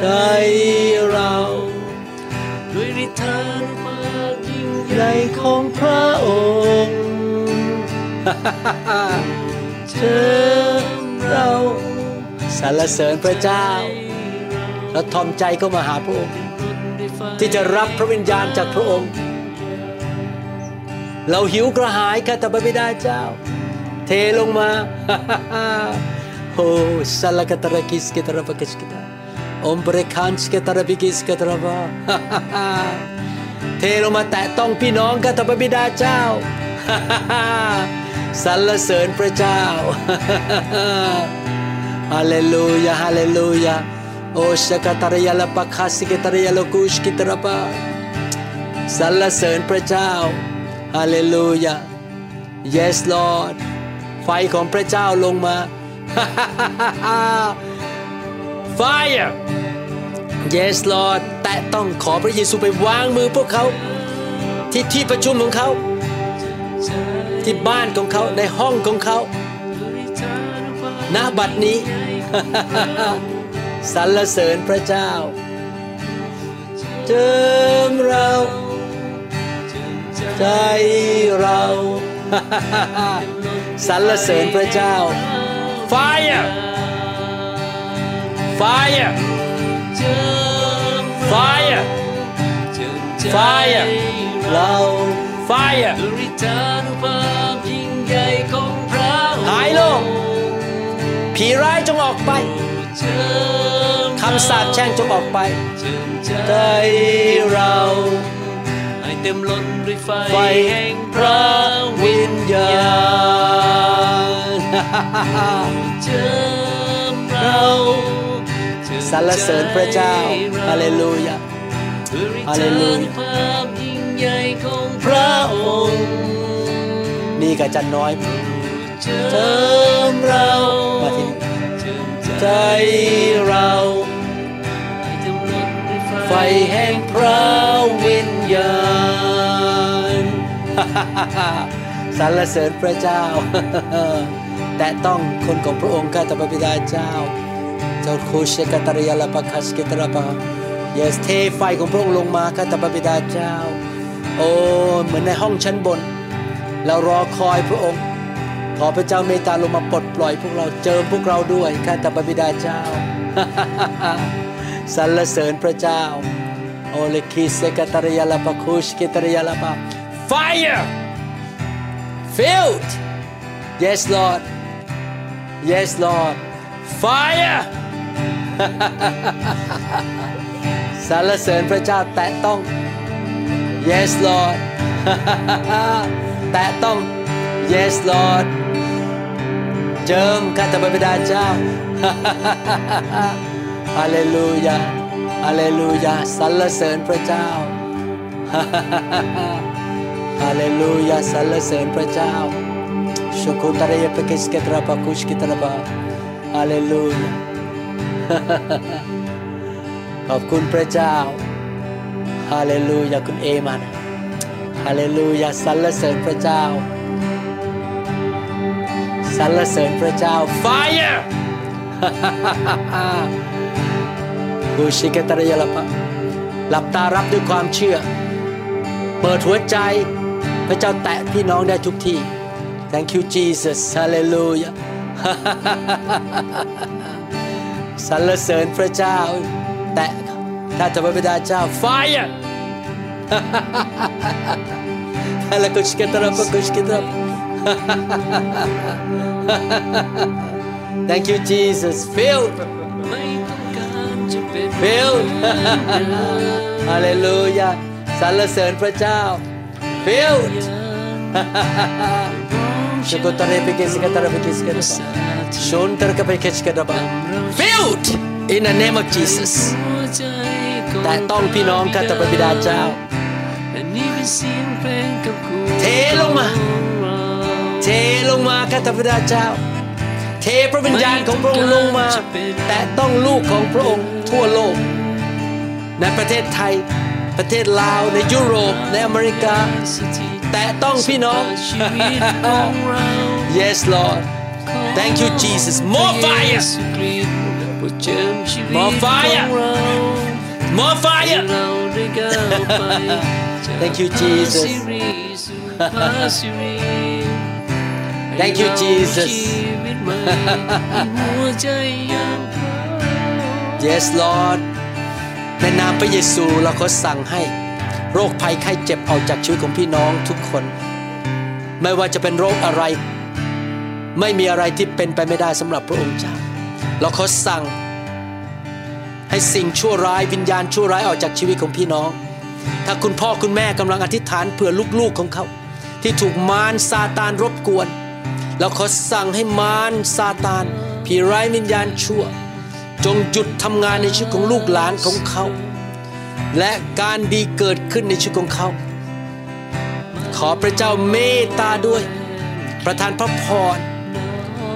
ใจเรา
ด้วยฤทธานุภาพยิ่งใหญ่
ของพระองค์เชิญเราสรรเสริญพระเจ้า แล้วทอมใจเข้ามาหาพระองค์ที่จะรับพระวิญญาณจากพระองค์ เราหิวกระหายข้าแต่พระบิดาเจ้า เทลงมาโอ้สัลกตระกิสกตระปกิสกตา อมเบรคันสกตระบิกิสกตระบาเทลงมาแตะต้องพี่น้องข้าแต่พระบิดาเจ้าสรรเสริญพระเจ้าฮาเลลูยาฮาเลลูยาโอชกตารยาลปะคาสิกตารยาลกุชกิตรปาสรรเสริญพระเจ้าฮาเลลูยา Yes Lord ไฟของพระเจ้าลงมา Fire Yes Lord แต่ต้องขอพระเยซูไปวางมือพวกเขา ที่ที่ประชุมของเขา ที่บ้านของเขาในห้องของเขาณบัดนี้สรรเสริญพระเจ้า เจิมเรา ใจเราสรรเสริญพระเจ้า Fire Fire Fire Fire Fire
หา
ยโลกผีร้ายจงออกไปคำสาปแช่งจงออกไป
ใจ
เรา
ให้เต็มล้นด้วยไฟแห่งพระวิญ
ญา
ณเจิมเรา
สรรเสริญพระเจ้าฮาเลลูยาฮาเลลูยา
ภาพยิ่งใหญ่ของพระองค์
นี่กับจันน้อย
เจิ
เติมเรามาที่นี่
เจิม
ใจเรา
ให้เต็มล้นด้วยไฟ
ไฟแห่งพระวิญญาณสรรเสริญพระเจ้า แตะต้องคนของพระองค์ข้าแต่พระบิดาเจ้า เจ้าโคเชกตารยาลาปะคัสเกตระบาเยสเทไฟของพระองค์ลงมาข้าแต่พระบิดาเจ้า โอ้เหมือนในห้องชั้นบน เรารอคอยพระองค์ ขอพระเจ้าเมตตาลงมาปลดปล่อยพวกเราเจิมพวกเราด้วยข้าแต่พระบิดาเจ้าสรรเสริญพระเจ้าโอเลคิเซกตารยาลาปะคุชเกตารยาลาปะ Fire filled Yes Lord Yes Lord Fire สรรเสริญพระเจ้าแตะต้อง Yes Lord แตะต้อง Yes Lord เจิมข้าแต่พระบิดาเจ้าฮาเลลูยาฮาเลลูยาสรรเสริญพระเจ้าฮาเลลูยาสรรเสริญพระเจ้าชุกุตระยปกิสเกตระปะคุชกิตระบาฮาเลลูยา ขอบคุณพระเจ้าฮาเลลูยาคุณเอมานฮาเลลูยาสรรเสริญพระเจ้าสรรเสริญพระเจ้า Fire บูชิกตระยาลปะหลับตารับด้วยความเชื่อ เปิดหัวใจพระเจ้าแตะพี่น้องได้ทุกที่ Thank you Jesus Hallelujah สรรเสริญพระเจ้า แตะถ้าจะพระบิดาเจ้า Fire แล้วก็ชิกตระปะกุชกิตระ Thank you Jesus filled
ไม่ต้องการจะเป็น
filled ฮาเลลูยาสรรเสริญพระเจ้า filled Filled in the name of Jesus. แต่ต้องพี่น้องข้าแต่พระบิดาเจ้าเทลงมาเทลงมาข้าแต่พระบิดาเจ้า เทพระวิญญาณของพระองค์ลงมา แต่ต้องลูกของพระองค์ทั่วโลก ในประเทศไทยประเทศลาวในยุโรปในอเมริกา แต่ต้องพี่น้อง yes Lord thank you Jesus more fire More fire more fire Thank you Jesus Thank you Jesus yes Lord ในนามพระเยซูเราขอสั่งให้ โรคภัยไข้เจ็บออกจากชีวิตของพี่น้องทุกคน ไม่ว่าจะเป็นโรคอะไร ไม่มีอะไรที่เป็นไปไม่ได้สำหรับพระองค์เจ้าเราขอสั่ง ให้สิ่งชั่วร้ายวิญญาณชั่วร้ายออกจากชีวิตของพี่น้อง ถ้าคุณพ่อคุณแม่กำลังอธิษฐานเผื่อลูกๆของเขา ที่ถูกมารซาตานรบกวนเราขอสั่งให้มารซาตานผีร้ายวิญญาณชั่ว จงหยุดทำงานในชีวิตของลูกหลานของเขา และการดีเกิดขึ้นในชีวิตของเขา ขอพระเจ้าเมตตาด้วย ประทานพระพร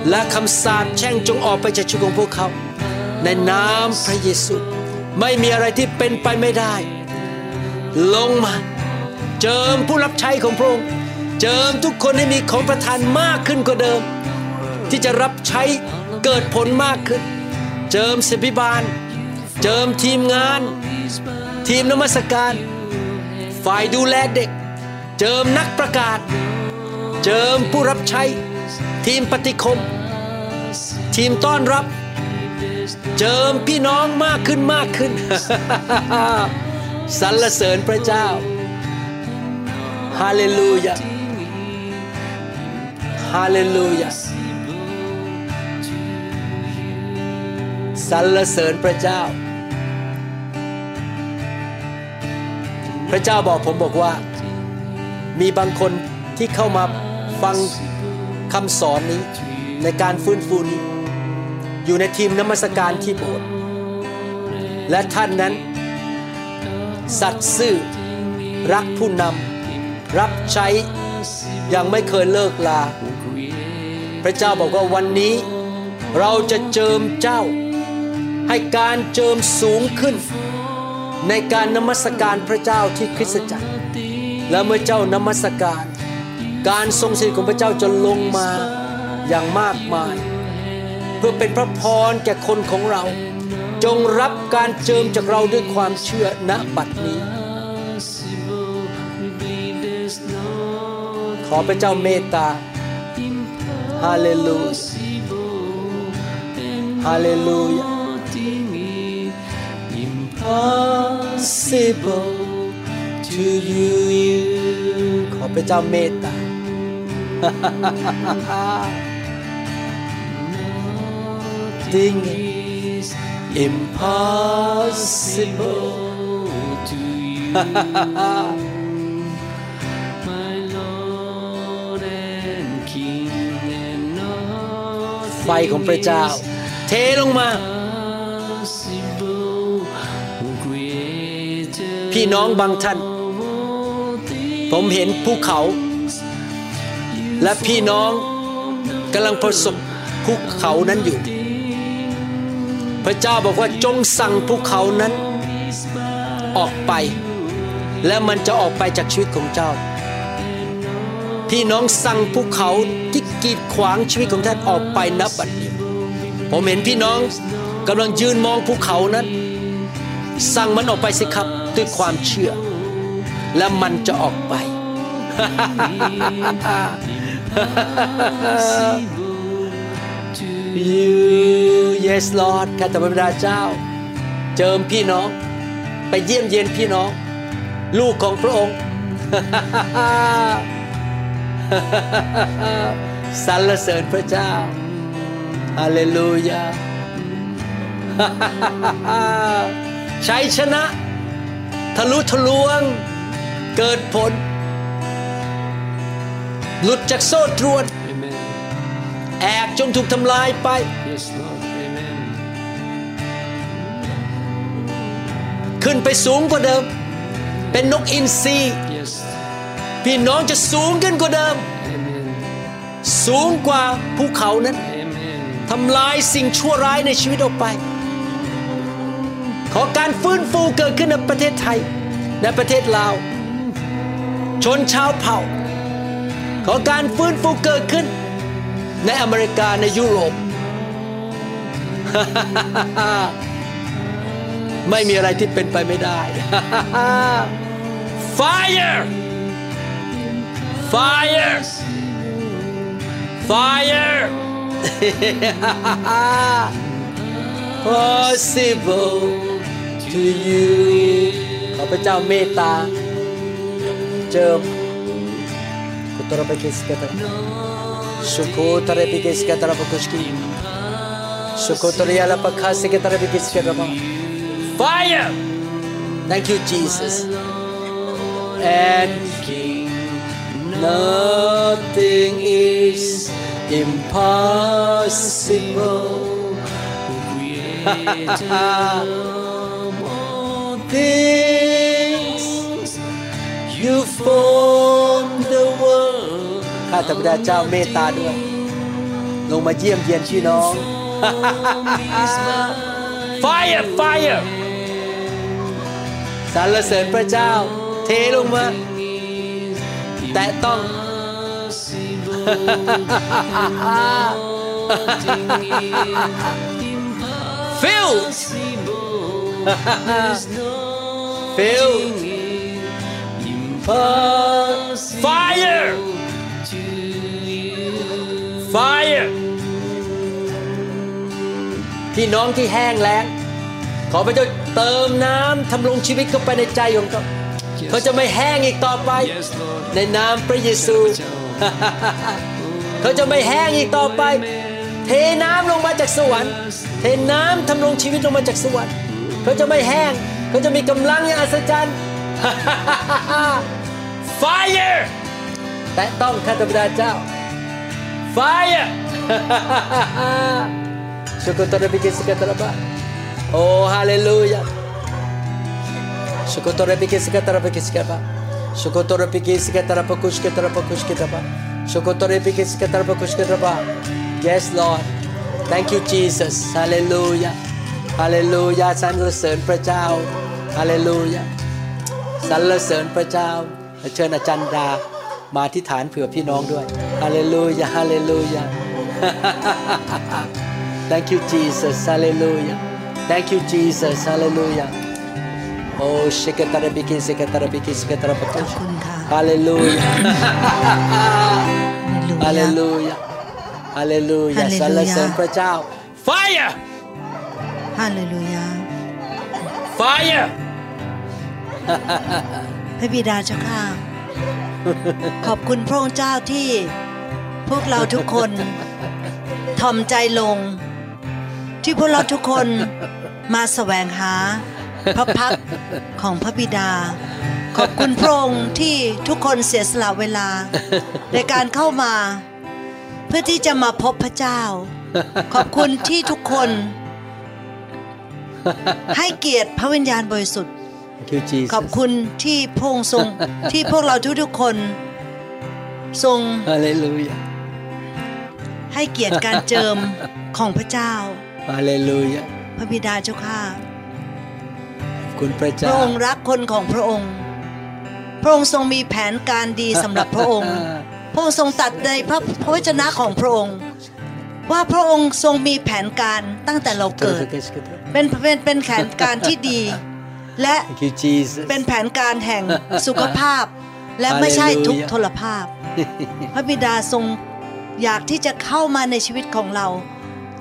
และคำสาปแช่งจงออกไปจากชีวิตของพวกเขา ในนามพระเยซูไม่มีอะไรที่เป็นไปไม่ได้ ลงมา เจิมผู้รับใช้ของพระองค์เจิมทุกคนให้มีของประทานมากขึ้นกว่าเดิม ที่จะรับใช้เกิดผลมากขึ้น เจิมศิบิบาล เจิมทีมงาน ทีมนมัสการ ฝ่ายดูแลเด็ก เจิมนักประกาศ เจิมผู้รับใช้ ทีมปฏิคม ทีมต้อนรับ เจิมพี่น้องมากขึ้นมากขึ้นสรรเสริญพระเจ้าฮาเลลูยาฮาเลลูยาสรรเสริญพระเจ้า พระเจ้าบอกผมบอกว่า มีบางคนที่เข้ามาฟังคำสอนนี้ในการฟื้นฟูนี้อยู่ในทีมนมัสการที่โบสถ์และท่านนั้น สัตย์ซื่อรักผู้นำรับใช้ยังไม่เคยเลิกลา พระเจ้าบอกว่าวันนี้ เราจะเจิมเจ้า ให้การเจิมสูงขึ้น ในการนมัสการพระเจ้าที่คริสตจักร และเมื่อเจ้านมัสการ การทรงสิริของพระเจ้าจะลงมาอย่างมากมาย เพื่อเป็นพระพรแก่คนของเรา จงรับการเจิมจากเราด้วยความเชื่อณบัดนี้ ขอพระเจ้าเมตตาฮาเลลูยาฮาเลลูยา Impossible to you ขอพระเจ้าเมตตา Nothing is impossible to you
My Lord and King and nothing
ไฟของพระเจ้า เทลงมา พี่น้องบางท่าน ผมเห็นภูเขา และพี่น้องกำลังประสบภูเขานั้นอยู่ พระเจ้าบอกว่าจงสั่งภูเขานั้นออกไป และมันจะออกไปจากชีวิตของเจ้า พี่น้องสั่งภูเขาที่กีดขวางชีวิตของท่านออกไปนับบัดนี้ผมเห็นพี่น้องกำลังยืนมองภูเขานั้น สั่งมันออกไปสิครับ ด้วยความเชื่อ และมันจะออกไป you yes Lord ข้าแต่พระบิดาเจ้า เจิมพี่น้อง ไปเยี่ยมเยียนพี่น้อง ลูกของพระองค์สรรเสริญพระเจ้าฮาเลลูยาชัยชนะ ทะลุทะลวง เกิดผล หลุดจากโซ่ตรวน
Amen
จงถูกทำลายไป
Yes, Lord. Amen.
ขึ้นไปสูงกว่าเดิม เป็นนกอินทรี
Yes.
พี่น้องจะสูงขึ้นกว่าเดิม
Amen.
สูงกว่าภูเขานั้น
Amen.
ทำลายสิ่งชั่วร้ายในชีวิตออกไป ขอการฟื้นฟูเกิดขึ้นในประเทศไทย ในประเทศลาว ชนชาวเผ่า ขอการฟื้นฟูเกิดขึ้น ในอเมริกาในยุโรป ไม่มีอะไรที่เป็นไปไม่ได้ Fire Fire Fire possible to you ขอพระเจ้าเมตตา เจิมกุตรปกิสกตระสุโคตระปิกิสกตระปกุสกิสุโคตระยาลปคาสกตระปิกิสกตระ Fire Thank you Jesus and nothing is impossible ข้าแต่พระเจ้าเมตตาด้วย ลงมาเยี่ยมเยียนพี่น้อง Fire Fire สรรเสริญพระเจ้า เทลงมา แต่ต้อง filled filled fire fire พี่น้องที่แห้งแล้งขอพระเจ้าเติมน้ำทำลงชีวิตเข้าไปในใจของเขาเขาจะไม่แห้งอีกต่อไป
Yes, Lord.
ในนามพระเยซู เขาจะไม่แห้งอีกต่อไป เทน้ำลงมาจากสวรรค์ เทน้ำทำลงชีวิตลงมาจากสวรรค์ เขาจะไม่แห้ง เขาจะมีกำลังอย่างอัศจรรย์ Fire แต่ต้องข้าแต่พระเจ้า Fire ชุกตระบิกิสกตระบะโอ้ฮาเลลูยา Shukotore pikisika tara pikisika ba. Shukotore pikisika tara pakushka tara pakushka tara ba. Shukotore pikisika tara pakushka tara ba. Yes Lord Thank you Jesus Hallelujah Hallelujah สรรเสริญพระเจ้า Hallelujah สรรเสริญพระเจ้า เชิญอาจารย์ดา มาที่ฐานเผื่อพี่น้องด้วย Hallelujah Hallelujah Thank you Jesus Hallelujah Thank you Jesus Hallelujah Oh, shikatara biki, sikatara biki, sikatara
ขอบ
baki.
คุณค่ะ
Hallelujah.
ฮาเลลูยา
Hallelujah. Hallelujah. สรรเสริญพระเจ้า Fire!
ฮาเลลูยา
Fire!
พระบิดาเจ้าค่ะ ขอบคุณพระองค์เจ้าที่พวกเราทุกคนทอมใจลง ที่พวกเราทุกคนมาแสวงหา พระพักตร์ของพระบิดา ขอบคุณพระองค์ที่ทุกคนเสียสละเวลา ในการเข้ามา เพื่อที่จะมาพบพระเจ้า ขอบคุณที่ทุกคน ให้เกียรติพระวิญญาณบริสุทธิ์
Thank you, Jesus.
ขอบคุณที่พระองค์ทรงที่พวกเราทุกๆคนทรง
Hallelujah.
ให้เกียรติการเจิมของพระเจ้า
Hallelujah.
พระบิดาเจ้าค่ะ
ขอบคุณพระ
พ
เจ้า
ระองค์รักคนของพระองค์ พระองค์ทรงมีแผนการดีสำหรับพระองค์ พระองค์ทรงตัดในพระพระวจนะของพระองค์ ว่าพระองค์ทรงมีแผนการตั้งแต่เราเกิด เป็นเป็นเป็นแผนการที่ดี และ
Thank you, Jesus.
เป็นแผนการแห่งสุขภาพ และไม่ใช่ทุกข์ทรภาพ พระบิดาทรงอยากที่จะเข้ามาในชีวิตของเรา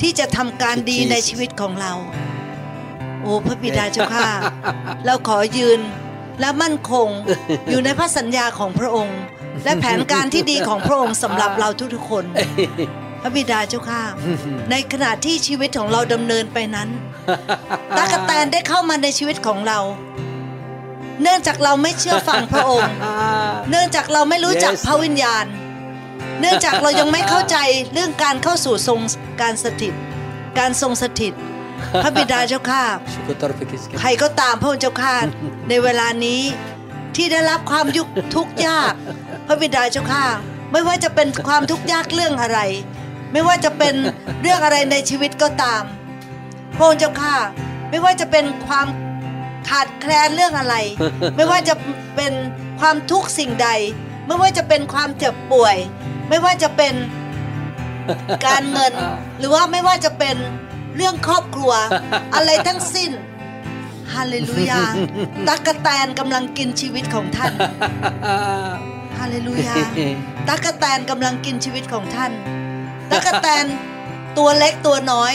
ที่จะทำการดีในชีวิตของเรา โอ้พระบิดาเจ้าค่ะเราขอยืนและมั่นคงอยู่ในพระสัญญาของพระองค์ และแผนการที่ดีของพระองค์สำหรับเราทุกๆคน พระบิดาเจ้าค่ะในขณะที่ชีวิตของเราดำเนินไปนั้นตากแตนได้เข้ามาในชีวิตของเรา เนื่องจากเราไม่เชื่อฟังพระองค์ เนื่องจากเราไม่รู้จัก
Yes.
พระวิญญาณพเนื่องจากเรายังไม่เข้าใจเรื่องการเข้าสู่ทรงการสถิต การทรงสถิต พระบิดาเจ้าข้า
Syukur Tuhan kita.
ใครก็ตามพระองค์เจ้าข้าในเวลานี้ที่ได้รับความยุกทุกข์ยาก พระบิดาเจ้าข้าไม่ว่าจะเป็นความทุกข์ยากเรื่องอะไร ไม่ว่าจะเป็นเรื่องอะไรในชีวิตก็ตามพระองค์เจ้าข้าไม่ว่าจะเป็นความขาดแคลนเรื่องอะไร ไม่ว่าจะเป็นความทุกข์สิ่งใด ไม่ว่าจะเป็นความเจ็บป่วย ไม่ว่าจะเป็นการเงิน หรือว่าไม่ว่าจะเป็นเรื่องครอบครัว อะไรทั้งสิ้นฮาเลลูยาตักกะแตนกำลังกินชีวิตของท่านฮาเลลูยาตักกะแตนกำลังกินชีวิตของท่าน ตักกะแตนตัวเล็กตัวน้อย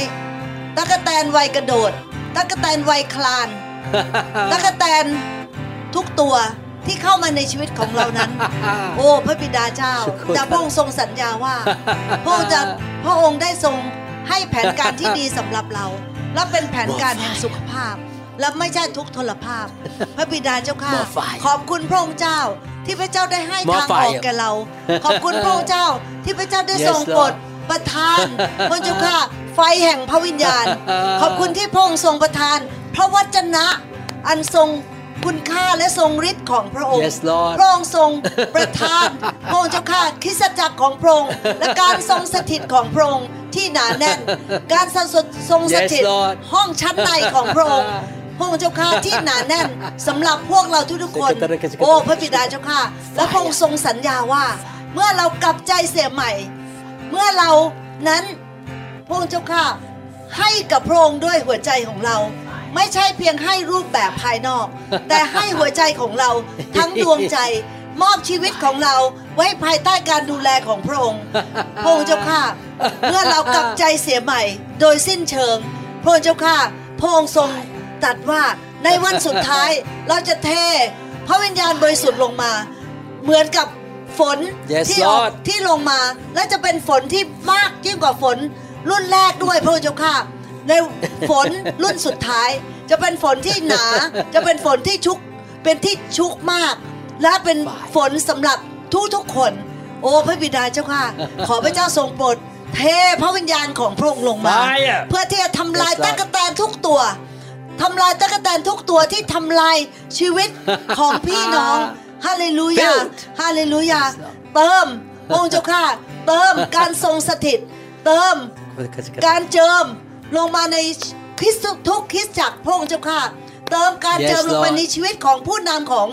ตักกะแตนวัยกระโดดตักกะแตนวัยคลานตักกะแตนทุกตัวที่เข้ามาในชีวิตของเรานั้น โอ้พระบิดาเจ้าแต่พระองค์ทรงสัญญาว่าพระองค์จะพระองค์ได้ทรงให้แผนการที่ดีสำหรับเรา และเป็นแผนการแห่งสุขภาพ และไม่ใช่ทุกทรภาพ พระบิดาเจ้าข้า
หมอฝ่าย
ขอบคุณพระองค์เจ้าที่พระเจ้าได้ให้
หมอ
ทาง
ฝ่า
อยอกแก่เรา ขอบคุณพระองค์เจ้าที่พระเจ้าได้ทรง
Yes,
โปรด
Lord
ประทานพระเจ้าข้าไฟแห่งพระวิญญาณ ขอบคุณที่พระองค์ทรงประทาน พระวจนะอันทรงคุณค่าและทรงฤทธิ์ของพระองค์
Yes, Lord
พระองค์ทรงประทาน พระองค์เจ้าข้าคริสตจักรของพระองค์ และการทรงสถิตของพระองค์ที่หนาแน่น การทรงทรงสถิต
Yes, Lord
ห้องชั้นในของพระองค์ พระองค์เจ้าข้าที่หนาแน่นสำหรับพวกเราทุกๆคน โอ้พระบิดาเจ้าข้าและพระองค์ทรงสัญญาว่า เมื่อเรากลับใจเสียใหม่ เมื่อเรานั้นพระองค์เจ้าข้าให้กับพระองค์ด้วยหัวใจของเรา ไม่ใช่เพียงให้รูปแบบภายนอก แต่ให้หัวใจของเราทั้งดวงใจ มอบชีวิตของเราไว้ภายใต้การดูแลของพระองค์พระองค์เจ้าข้าเมื่อเรากลับใจเสียใหม่ โดยสิ้นเชิง พระองค์เจ้าข้าพระองค์ทรงตรัดว่าในวันสุดท้ายเราจะเทพระวิญญาณบริสุทธิ์ลงมา เหมือนกับ ฝน
Yes,
ที่ออก
Lord
ที่ลงมา และจะเป็นฝนที่มากยิ่งกว่าฝนรุ่นแรกด้วยพระองค์เจ้าข้าในฝนรุ่นสุดท้าย จะเป็นฝนที่หนา จะเป็นฝนที่ชุก เป็นที่ชุกมาก และเป็นฝนสำหรับทุกทุกๆคน โอ้พระบิดาเจ้าค่ะ ขอพระเจ้าทรงโปรดเทพระวิญญาณของพระองค์ลงมา
Fire
เพื่อที่จะทำลาย
Yes, Lord
ตะกแตนทุกตัวทำลายตะกแตนทุกตัวที่ทำลายชีวิตของพี่น้อง ฮาเลลูยา
Build
ฮาเลลูยา เติมองค์เจ้าข้าเติมการทรงสถิต เติมการเจิมลงมาในคริสตุทุกคริสตจักรพระองค์เจ้าข้าเติมการ
Yes,
เจิมลงมา
Lord
ในชีวิตของผู้นำของ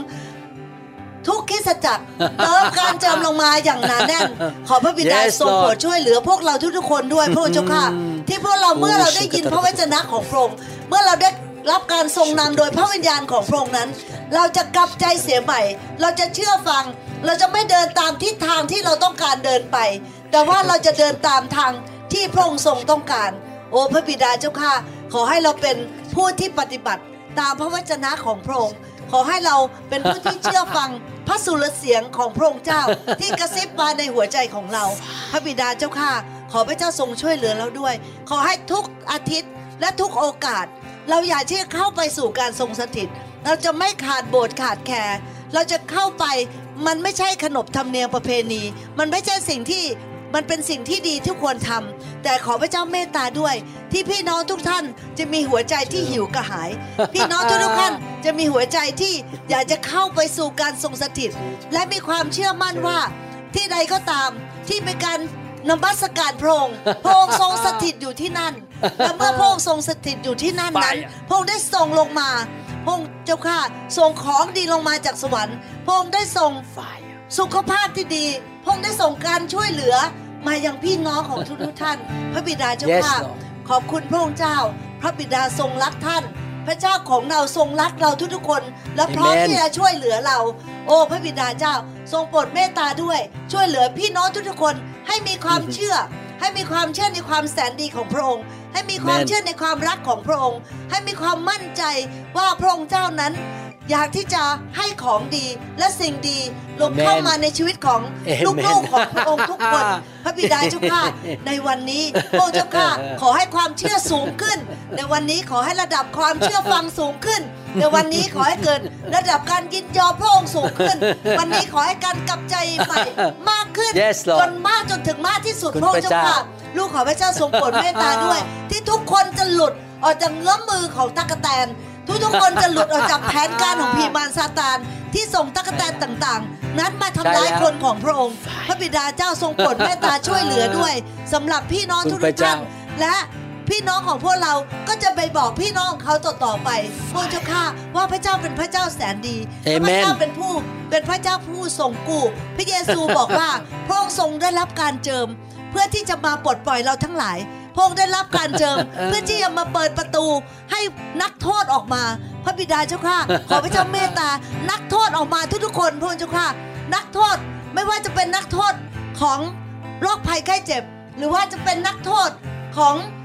ทุกคริสตจักรเติมการเจิมลงมาอย่างหนาแน่น ขอพระบิดา
Yes,
ทรงโปรด
Lord
ช่วยเหลือพวกเราทุกๆคนด้วยพระองค์เจ้าข้าที่พวกเราเมื่อเราได้ยินพระวจนะของพระองค์เมื่อเราได้ รับการทรงนำโดยพระวิญญาณของพระองค์นั้น เราจะกลับใจเสียใหม่ เราจะเชื่อฟัง เราจะไม่เดินตามทิศทางที่เราต้องการเดินไป แต่ว่าเราจะเดินตามทางที่พระองค์ทรงต้องการ โอ้พระบิดาเจ้าข้าขอให้เราเป็นผู้ที่ปฏิบัติตามพระวจนะของพระองค์ ขอให้เราเป็นผู้ที่เชื่อฟังพระสุรเสียงของพระองค์เจ้า ที่กระซิบมาในหัวใจของเรา พระบิดาเจ้าข้าขอพระเจ้าทรงช่วยเหลือเราด้วย ขอให้ทุกอาทิตย์และทุกโอกาส เราอยากที่จะเข้าไปสู่การทรงสถิต เราจะไม่ขาดโบสถ์ขาดแคร์เราจะเข้าไปมันไม่ใช่ขนบธรรมเนียมประเพณี มันไม่ใช่สิ่งที่มันเป็นสิ่งที่ดีที่ควรทำแต่ขอพระเจ้าเมตตาด้วย ที่พี่น้องทุกท่านจะมีหัวใจที่หิวกระหาย พี่น้องทุกท่านจะมีหัวใจที่อยากจะเข้าไปสู่การทรงสถิต และมีความเชื่อมั่นว่า ที่ใดก็ตามที่เป็นการนมัสการพระองค์พระองค์ทรงสถิตอยู่ที่นั่น และเมื่อพระองค์ทรงสถิตอยู่ที่นั่นนั้น พระองค์ได้ทรงลงมา พระองค์เจ้าข้าทรงของดีลงมาจากสวรรค์ พระองค์ได้ทรงสุขภาพที่ดี พระองค์ได้ส่งการช่วยเหลือมายังพี่น้องของทุกทุกๆท่าน พระบิดาเจ้า
Yes,
ข้า
Lord
ขอบคุณพระองค์เจ้า พระบิดาทรงรักท่าน พระเจ้าของเราทรงรักเราทุกๆคน และพร้อม
Amen
ที่จะช่วยเหลือเรา โอ้พระบิดาเจ้า ทรงโปรดเมตตาด้วย ช่วยเหลือพี่น้องทุกๆคนให้มีความเชื่อ ให้มีความเชื่อในความแสนดีของพระองค์ ให้มีความ
Amen
เชื่อในความรักของพระองค์ ให้มีความมั่นใจว่าพระองค์เจ้านั้น อยากที่จะให้ของดีและสิ่งดีลง
Amen
เข้ามาในชีวิตของ
Amen
ลูกๆของพระองค์ทุกคนพระบิดาเจ้าข้าในวันนี้พระองค์เจ้าข้าขอให้ความเชื่อสูงขึ้น ในวันนี้ขอให้ระดับความเชื่อฟังสูงขึ้น แต่วันนี้ขอให้เกิดระดับการยินยอมพระองค์สูงขึ้น วันนี้ขอให้การกลับใจใหม่มากขึ้น
Yes, Lord
จนมากจนถึงมากที่สุด
คุณ
พระองค์
พระ
เจ้า
เจ้า
ค่ะลูกขอพระเจ้าทรงโปรดเมตตาด้วย ที่ทุกคนจะหลุดออกจากเงื้อมมือของตั๊กแตน ทุกทุกๆคนจะหลุดออกจากแผนการของพีมารซาตานที่ส่งตั๊กแตนต่างๆ นั้นมาทำร้าย
ใช่แล้ว
คนของพระองค์ พระบิดาเจ้าทรงโปรดเมตตาช่วยเหลือด้วยสำหรับพี่น้อง
คุณ
ทุก
พระ
ๆ
เจ้า
ท่านและ พี่น้องของพวกเราก็จะไปบอกพี่น้องของเขาต่อๆไปพระเจ้าข้าว่าพระเจ้าเป็นพระเจ้าแสนดี
เอ
พ
เม
ระ
น
เจ้าเป็นผู้เป็นพระเจ้าผู้ทรงกู้ พระเยซูบอกว่าพระองค์ทรงได้รับการเจิม เพื่อที่จะมาปลดปล่อยเราทั้งหลายพระองค์ได้รับการเจิม เพื่อที่จะมาเปิดประตูให้นักโทษออกมา พระบิดาเจ้าข้าขอพระเจ้าเมตตา นักโทษออกมาทุกๆคนพระองค์เจ้าข้านักโทษไม่ว่าจะเป็นนักโทษของโรคภัยไข้เจ็บ หรือว่าจะเป็นนักโทษของเอม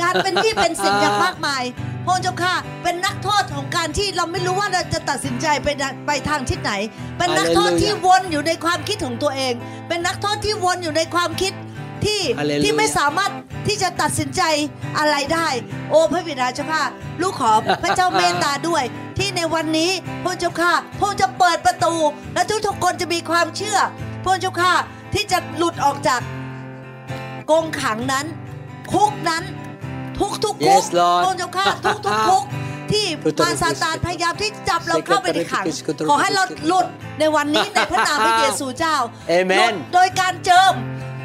การเป็นหนี้เป็นสินอย่างมากมายพระองค์เจ้าข้าเป็นนักโทษของการที่เราไม่รู้ว่าเราจะตัดสินใจไปทางไปทางทิศไหน เป็นนักโทษที่วนอยู่ในความคิดของตัวเอง เป็นนักโทษที่วนอยู่ในความคิดที่
ฮาเลลูยา
ที่ไม่สามารถที่จะตัดสินใจอะไรได้ โอ้พระบิดาเจ้าข้าลูกขอพระเจ้าเมตตาด้วย ที่ในวันนี้พระเจ้าข้าพระองค์จะเปิดประตู และทุกๆคนจะมีความเชื่อพระเจ้าข้าที่จะหลุดออกจากกรงขังนั้น คุกนั้น ทุกๆคุก
Yes, Lord
พระเจ้าข้าทุกๆคุกที่มารซาตานพยายามที่จับเราเข้าไปในขัง ขอให้เราหลุดในวันนี้ในพระนามพระเยซูเจ้า
Amen
หลุดโดยการเจิม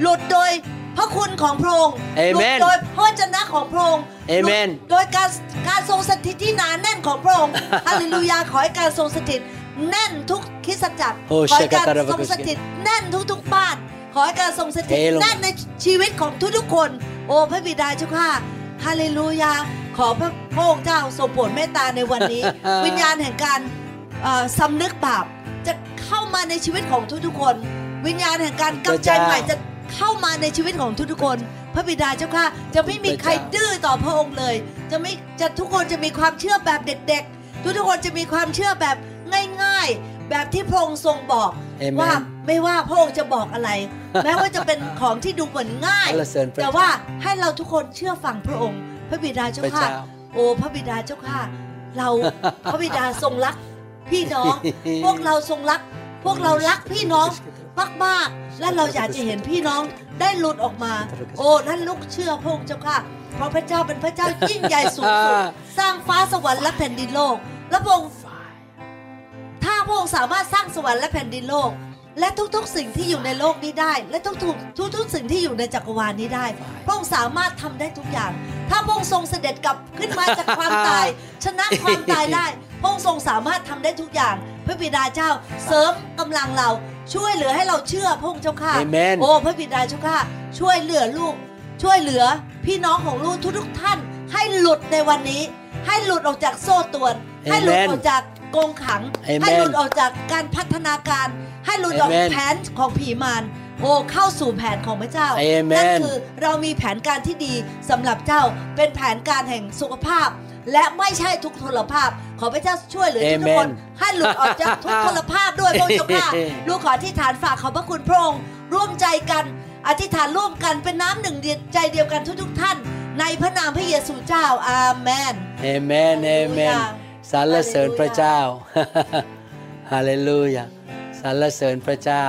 หลุดโดยพระคุณของพระองค์
Amen
หลุดโดยพระวจนะของพระองค์
Amen
หลุดโดยการการทรงสถิตที่หนาแน่นของพระองค์ฮาเลลูยาขอให้การทรงสถิตแน่นทุกคริสตจักร
โอ้
ขอให้การ
เชกาตาราบา
ทรง
กุส
สถิตแน่นทุกๆบ้าน ขอให้การทรงสถิต
เทลง
แน่นในชีวิตของทุกๆคน โอ้พระบิดาเจ้าข้าฮาเลลูยา ขอพระพระองค์เจ้าทรงโปรดเมตตาในวันนี้ วิญญาณแห่งการเอ่อสำนึกบาปจะเข้ามาในชีวิตของทุกๆคน วิญญาณแห่งการกลับใจใหม่จะเข้ามาในชีวิตของทุกๆคน พระบิดาเจ้าค่ะ จะไม่มีใครดื้อต่อพระองค์เลย จะไม่จะทุกคนจะมีความเชื่อแบบเด็ก ๆ ทุกๆคนจะมีความเชื่อแบบง่าย ๆ แบบที่พระองค์ทรงบอก
Amen
ว่าไม่ว่าพระองค์จะบอกอะไร แม้ว่าจะเป็นของที่ดูเหมือนง่าย
สรรเสริญพระ
แต่ว่าให้เราทุกคนเชื่อฟังพระองค์ พระบิดาเจ้า
พระ
ค่ะ
เจ้า
โอ้พระบิดาเจ้าค่ะ เราพระบิดาทรงรักพี่น้อง พวกเราทรงรัก พวกเรารักพี่น้องมากๆและเราอยากจะเห็นพี่น้องได้หลุดออกมา โอ้นั่นลูกเชื่อพระองค์เจ้าค่ะ เพราะพระเจ้าเป็นพระเจ้ายิ่งใหญ่สูงสุดสร้างฟ้าสวรรค์และแผ่นดินโลก และพระองค์ถ้าพระองค์สามารถสร้างสวรรค์และแผ่นดินโลก และทุกๆสิ่งที่อยู่ในโลกนี้ได้ และทุกๆทุกๆสิ่งที่อยู่ในจักรวาลนี้ได้ พระองค์สามารถทำได้ทุกอย่าง ถ้าพระองค์ทรงเสด็จกลับขึ้นมาจากความตาย ชนะความตายได้พระองค์ทรงสามารถทำได้ทุกอย่าง พระบิดาเจ้าเสริมกำลังเราช่วยเหลือให้เราเชื่อพระองค์เจ้าค่ะ
Amen
โอ้พระบิดาเจ้าค่ะช่วยเหลือลูก ช่วยเหลือพี่น้องของลูกทุกๆท่าน ให้หลุดในวันนี้ ให้หลุดออกจากโซ่ตรวน ให้หลุดออกจากกรงขัง
Amen
ให้หลุดออกจากการพัฒนาการ ให้หลุดออก
Amen
แผนของผีมารโอ้เข้าสู่แผนของพระเจ้า
Amen
นั่นคือเรามีแผนการที่ดีสำหรับเจ้าเป็นแผนการแห่งสุขภาพ และไม่ใช่ทุกทรภาพ ขอพระเจ้าช่วยเหลือทุก
Amen
คนให้หลุดออกจากทุกทรภาพด้วยพระองค์เจ้าค่ะลูกขอที่ฐานฝากขอบพระคุณพระองค์ร่วมใจกันอธิษฐานร่วมกันเป็นน้ำหนึ่งเดียวใจเดียวกันทุกๆท่าน ในพระนามพระเยซูเจ้าอาเมน
เอเมนเอเมนสรรเสริญพระเจ้าฮาเลลูยา สรรเสริญพระเจ้า